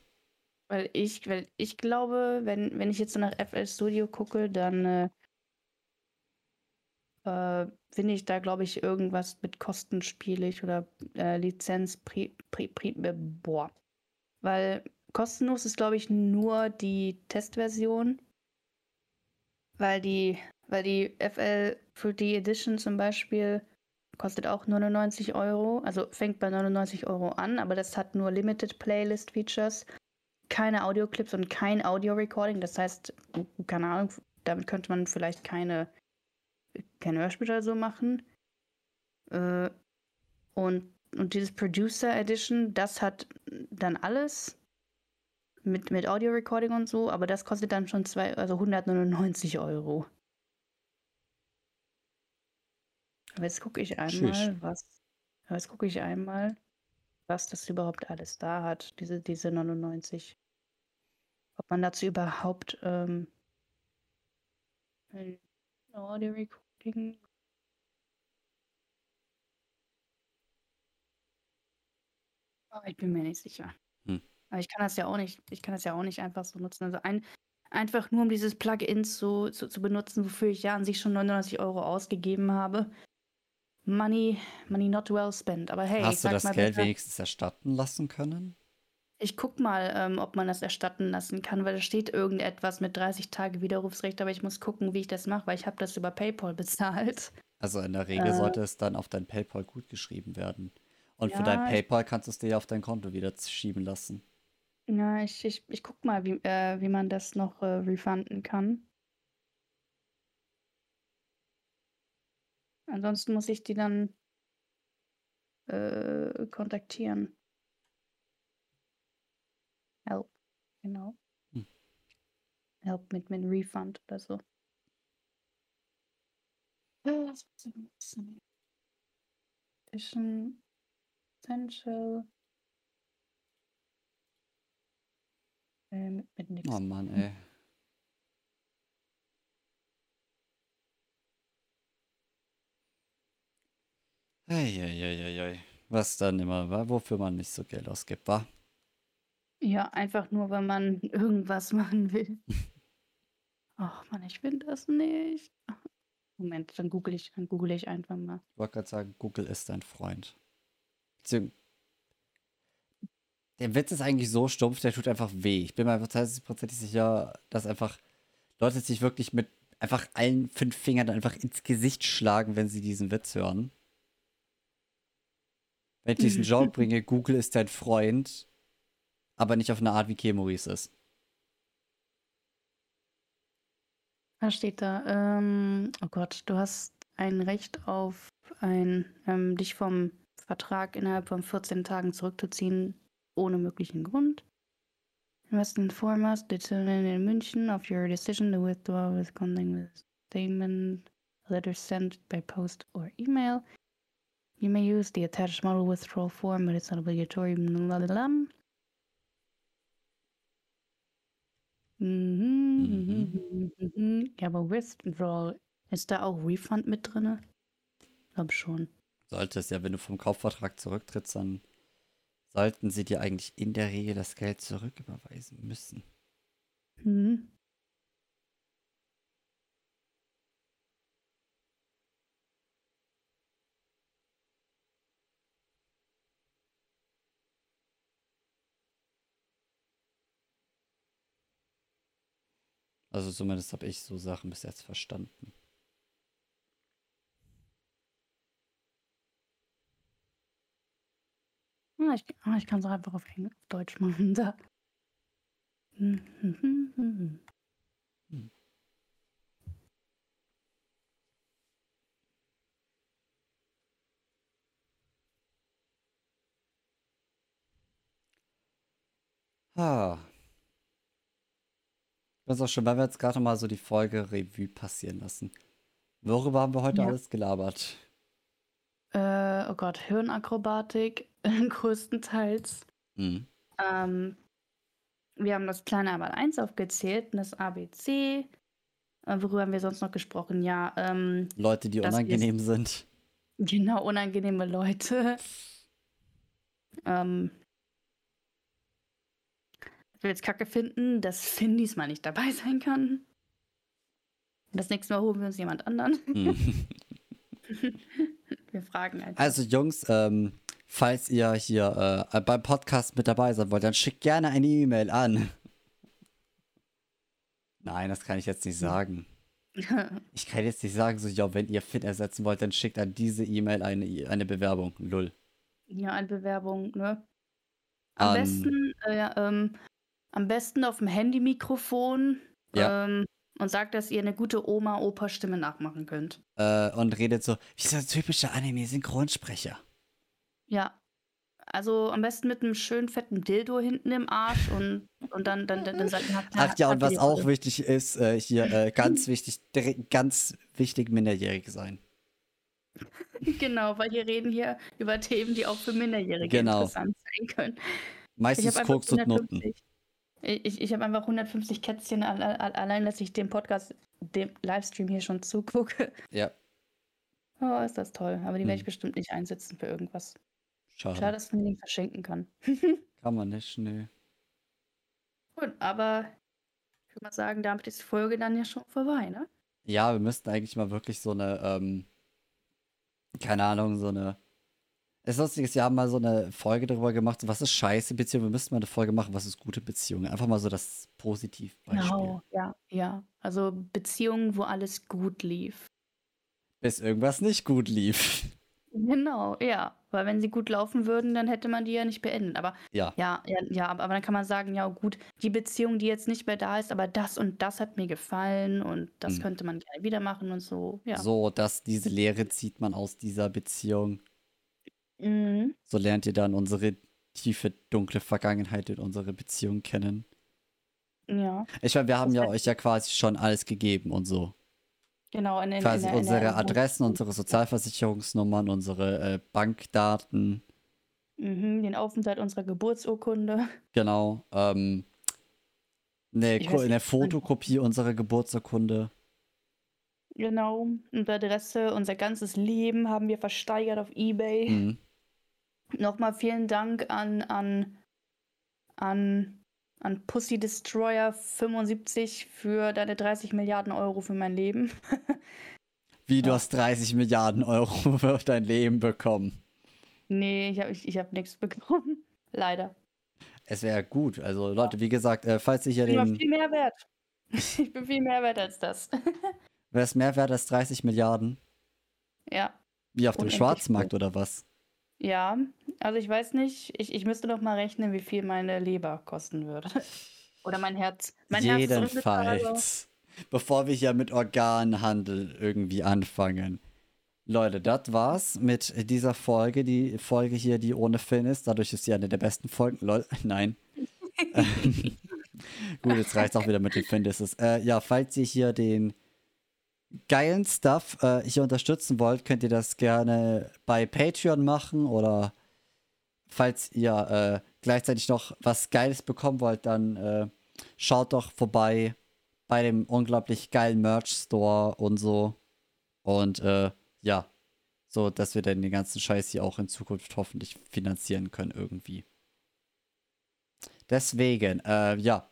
Weil ich, weil ich glaube, wenn, wenn ich jetzt so nach FL Studio gucke, dann äh, äh, finde ich da, glaube ich, irgendwas mit kostenspielig oder äh, Lizenz, pri, pri, pri, äh, boah. Weil kostenlos ist, glaube ich, nur die Testversion. Weil die, weil die FL für die Edition zum Beispiel kostet auch 99 Euro. Also fängt bei 99 Euro an, aber das hat nur Limited Playlist Features keine Audioclips und kein Audio-Recording. Das heißt, keine Ahnung, damit könnte man vielleicht keine, keine Hörspiele oder so machen. Äh, und, und dieses Producer Edition, das hat dann alles mit, mit Audio-Recording und so, aber das kostet dann schon zwei, also 199 Euro. Aber jetzt gucke ich einmal, was. Jetzt gucke ich einmal, was das überhaupt alles da hat, diese, diese 99. Ob man dazu überhaupt ähm, Audio Recording. Aber ich bin mir nicht sicher. Aber ich kann das ja auch nicht, ich kann das ja auch nicht einfach so nutzen. Also ein, einfach nur um dieses Plugin zu, zu, zu benutzen, wofür ich ja an sich schon 99 Euro ausgegeben habe. Money, money not well spent. Aber hey, ich Hast du das mal Geld wenigstens erstatten lassen können? ich guck mal, ähm, ob man das erstatten lassen kann, weil da steht irgendetwas mit 30 Tage Widerrufsrecht, aber ich muss gucken, wie ich das mache, weil ich habe das über PayPal bezahlt. Also in der Regel Äh. sollte es dann auf dein PayPal gut geschrieben werden. Und für Ja, dein ich- PayPal kannst du es dir auf dein Konto wieder schieben lassen. Ja, ich, ich, ich guck mal, wie, äh, wie man das noch äh, refunden kann. Ansonsten muss ich die dann äh, kontaktieren. Help, genau. Hm. Help mit, mit Refund oder so. Vision Essential Äh, mit, mit nix. Oh Mann, ey. Eieieiei. Was dann immer, wa? wofür man nicht so Geld ausgibt, wa? Ja, einfach nur, wenn man irgendwas machen will. Ach Mann, ich will das nicht. Moment, dann google ich, dann google ich einfach mal. Ich wollte gerade sagen, Google ist dein Freund. Beziehung- Der Witz ist eigentlich so stumpf, der tut einfach weh. Ich bin mir einfach 30% sicher, dass einfach Leute sich wirklich mit einfach allen fünf Fingern einfach ins Gesicht schlagen, wenn sie diesen Witz hören. Wenn ich diesen Joke bringe, Google ist dein Freund, aber nicht auf eine Art, wie Kemoris ist. Was steht da? Ähm, oh Gott, du hast ein Recht auf ein, ähm, dich vom Vertrag innerhalb von 14 Tagen zurückzuziehen, ohne möglichen Grund. Must inform us, determine in München, of your decision to withdraw with contact with statement, letter sent by post or email. You may use the attached model withdrawal form, but it's not obligatory. Blablabla. Mhm, mhm, mhm. Ja, aber Withdrawal, ist da auch Refund mit drin? Ich glaube schon. Sollte es ja, wenn du vom Kaufvertrag zurücktrittst, dann sollten sie dir eigentlich in der Regel das Geld zurücküberweisen müssen. Mhm. Also zumindest habe ich so Sachen bis jetzt verstanden. Ah, ich, ah, ich kann es auch einfach auf, Englisch, auf Deutsch machen. Da. Mhm. Ah. Ich weiß auch schon, weil wir jetzt gerade mal so die Folge Revue passieren lassen. Worüber haben wir heute Ja. alles gelabert? Äh, oh Gott, Hirnakrobatik größtenteils. Hm. Ähm, wir haben das kleine Arbeit 1 aufgezählt das ABC. Äh, worüber haben wir sonst noch gesprochen? Ja, ähm, Leute, die unangenehm sind. genau, unangenehme Leute. Ähm, ich will jetzt Kacke finden, dass Finn diesmal nicht dabei sein kann. Das nächste Mal holen wir uns jemand anderen. Hm. Wir fragen einfach. Also Jungs, ähm, falls ihr hier äh, beim Podcast mit dabei sein wollt, dann schickt gerne eine E-Mail an. Nein, das kann ich jetzt nicht sagen. Ich kann jetzt nicht sagen, so, ja, wenn ihr Finn ersetzen wollt, dann schickt an diese E-Mail eine, eine Bewerbung. Lull. ja, eine Bewerbung, ne? Am An- besten, äh, ähm, am besten auf dem Handy-Mikrofon Ja. ähm, und sagt, dass ihr eine gute Oma-Opa-Stimme nachmachen könnt. Äh, und redet so, wie so ein typischer Anime-Synchronsprecher. Ja. Also am besten mit einem schönen fetten Dildo hinten im Arsch und, und dann, dann, dann, dann sagt ihr- Ach ja, und was auch wichtig ist, äh, hier äh, ganz wichtig, ganz wichtig, minderjährig sein. Genau, weil wir reden hier über Themen, die auch für Minderjährige Genau. interessant sein können. Meistens Koks und Nutten. 150. Ich, ich, habe einfach 150 Kätzchen al- al- allein, dass ich dem Podcast, dem Livestream hier schon zugucke. Ja, Oh, ist das toll. Aber die werde ich Hm. bestimmt nicht einsetzen für irgendwas. Schade. Schade, dass man nicht verschenken kann. Kann man nicht, nö. Gut, aber ich würde mal sagen, damit ist die Folge dann ja schon vorbei, ne? Ja, wir müssten eigentlich mal wirklich so eine, ähm, keine Ahnung, so eine. Es ist lustig, wir haben mal so eine Folge darüber gemacht, so was ist scheiße Beziehung. Wir müssten mal eine Folge machen, was ist gute Beziehung. Einfach mal so das Positivbeispiel. Genau, ja, ja. Also Beziehungen, wo alles gut lief. Bis irgendwas nicht gut lief. Genau, ja. Weil wenn sie gut laufen würden, dann hätte man die ja nicht beendet. Aber Ja. ja, ja, ja, aber, aber dann kann man sagen, ja gut, die Beziehung, die jetzt nicht mehr da ist, aber das und das hat mir gefallen und das Hm. könnte man gerne wieder machen und so. Ja. So, dass diese Lehre zieht man aus dieser Beziehung. Mhm. So lernt ihr dann unsere tiefe, dunkle Vergangenheit in unserer Beziehung kennen. Ja, Ich meine, wir haben Das ja euch ja quasi schon alles gegeben und so. Genau. In, in, Quasi in der, unsere der, Adressen, unsere Sozialversicherungsnummern, unsere äh, Bankdaten. Mhm, den Aufenthalt unserer Geburtsurkunde. Genau. Ähm, eine, weiß eine nicht, Fotokopie unserer Geburtsurkunde. Genau. Unsere Adresse, unser ganzes Leben haben wir versteigert auf Ebay. Mhm. Nochmal vielen Dank an, an, an, an Pussy Destroyer 75 für deine 30 Milliarden Euro für mein Leben. Wie, du Ja. hast 30 Milliarden Euro für dein Leben bekommen. Nee, ich habe ich, ich hab nichts bekommen. Leider. Es wäre gut. Also, Leute, wie gesagt, äh, falls ihr hier Ich bin den. viel mehr wert. Ich bin viel mehr wert als das. Wäre es mehr wert als 30 Milliarden? ja. Wie auf dem Unendlich Schwarzmarkt oder was? Ja, also ich weiß nicht, ich, ich müsste noch mal rechnen, wie viel meine Leber kosten würde. Oder mein Herz. Mein Herz. Jedenfalls. Bevor wir hier mit Organhandel irgendwie anfangen. Leute, das war's mit dieser Folge. Die Folge hier, die ohne Finn ist. Dadurch ist sie eine der besten Folgen. Lol, nein. Gut, jetzt reicht's auch wieder mit den Finn. Ist, äh, ja, falls ihr hier den geilen Stuff äh, hier unterstützen wollt, könnt ihr das gerne bei Patreon machen oder falls ihr äh, gleichzeitig noch was Geiles bekommen wollt, dann äh, schaut doch vorbei bei dem unglaublich geilen Merch Store und so. Und äh, ja, so dass wir dann den ganzen Scheiß hier auch in Zukunft hoffentlich finanzieren können irgendwie. Deswegen, äh, ja,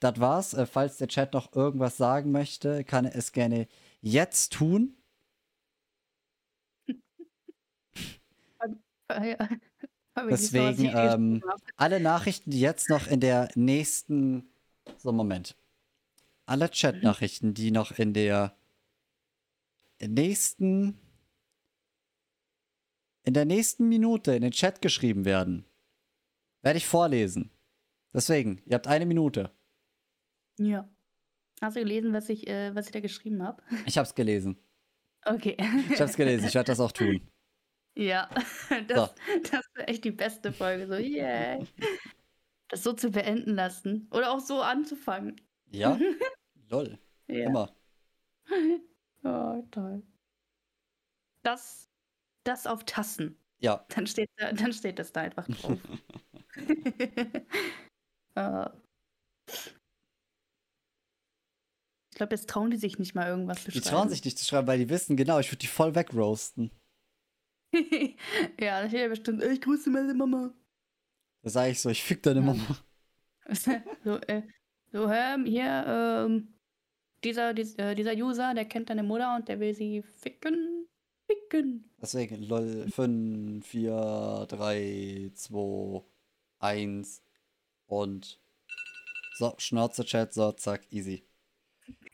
das war's. Äh, falls der Chat noch irgendwas sagen möchte, kann es gerne jetzt tun. Deswegen, ähm. Alle Nachrichten, die jetzt noch in der nächsten. So, Moment. Alle Chat-Nachrichten, die noch in der nächsten. In der nächsten Minute in den Chat geschrieben werden, werde ich vorlesen. Deswegen, ihr habt eine Minute. Ja. Hast du gelesen, was ich, äh, was ich da geschrieben habe? Ich hab's gelesen. Okay. Ich hab's gelesen. Ich werde das auch tun. Ja, das, das wäre echt die beste Folge. So, yeah. Das so zu beenden lassen. Oder auch so anzufangen. Ja? Lol. Ja. Immer. Oh, toll. Das, das auf Tassen. Ja. Dann steht, da, dann steht das da einfach drauf. Äh. Ich glaube, jetzt trauen die sich nicht mal irgendwas zu Die schreiben. trauen sich nicht zu schreiben, weil die wissen, genau, ich würde die voll wegroasten. ja, da steht ja bestimmt, ich grüße meine Mama. Da sage ich so, ich fick deine Ja. Mama. so, äh, so, ähm, hier, ähm, dieser, dies, äh, dieser User, der kennt deine Mutter und der will sie ficken. Ficken. Deswegen, lol, 5, 4, 3, 2, 1 und so, Schnauze-Chat, so, zack, easy.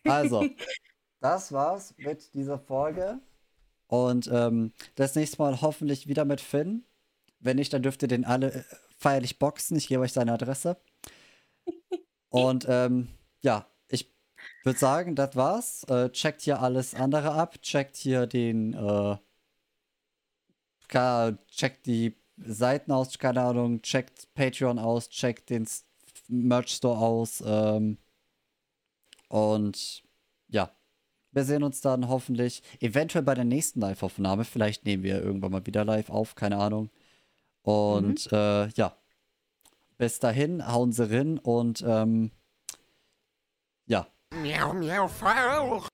Also, das war's mit dieser Folge. Und ähm, das nächste Mal hoffentlich wieder mit Finn. Wenn nicht, dann dürft ihr den alle äh, feierlich boxen. Ich gebe euch seine Adresse. Und ähm, ja, ich würde sagen, das war's. Äh, checkt hier alles andere ab. Checkt hier den, äh, checkt die Seiten aus, keine Ahnung. Checkt Patreon aus. Checkt den Merch Store aus. Ähm, und ja, wir sehen uns dann hoffentlich eventuell bei der nächsten Live-Aufnahme. Vielleicht nehmen wir irgendwann mal wieder live auf, keine Ahnung. Und äh, ja, bis dahin, hauen Sie rein und ähm, ja. Meow, meow, Frau.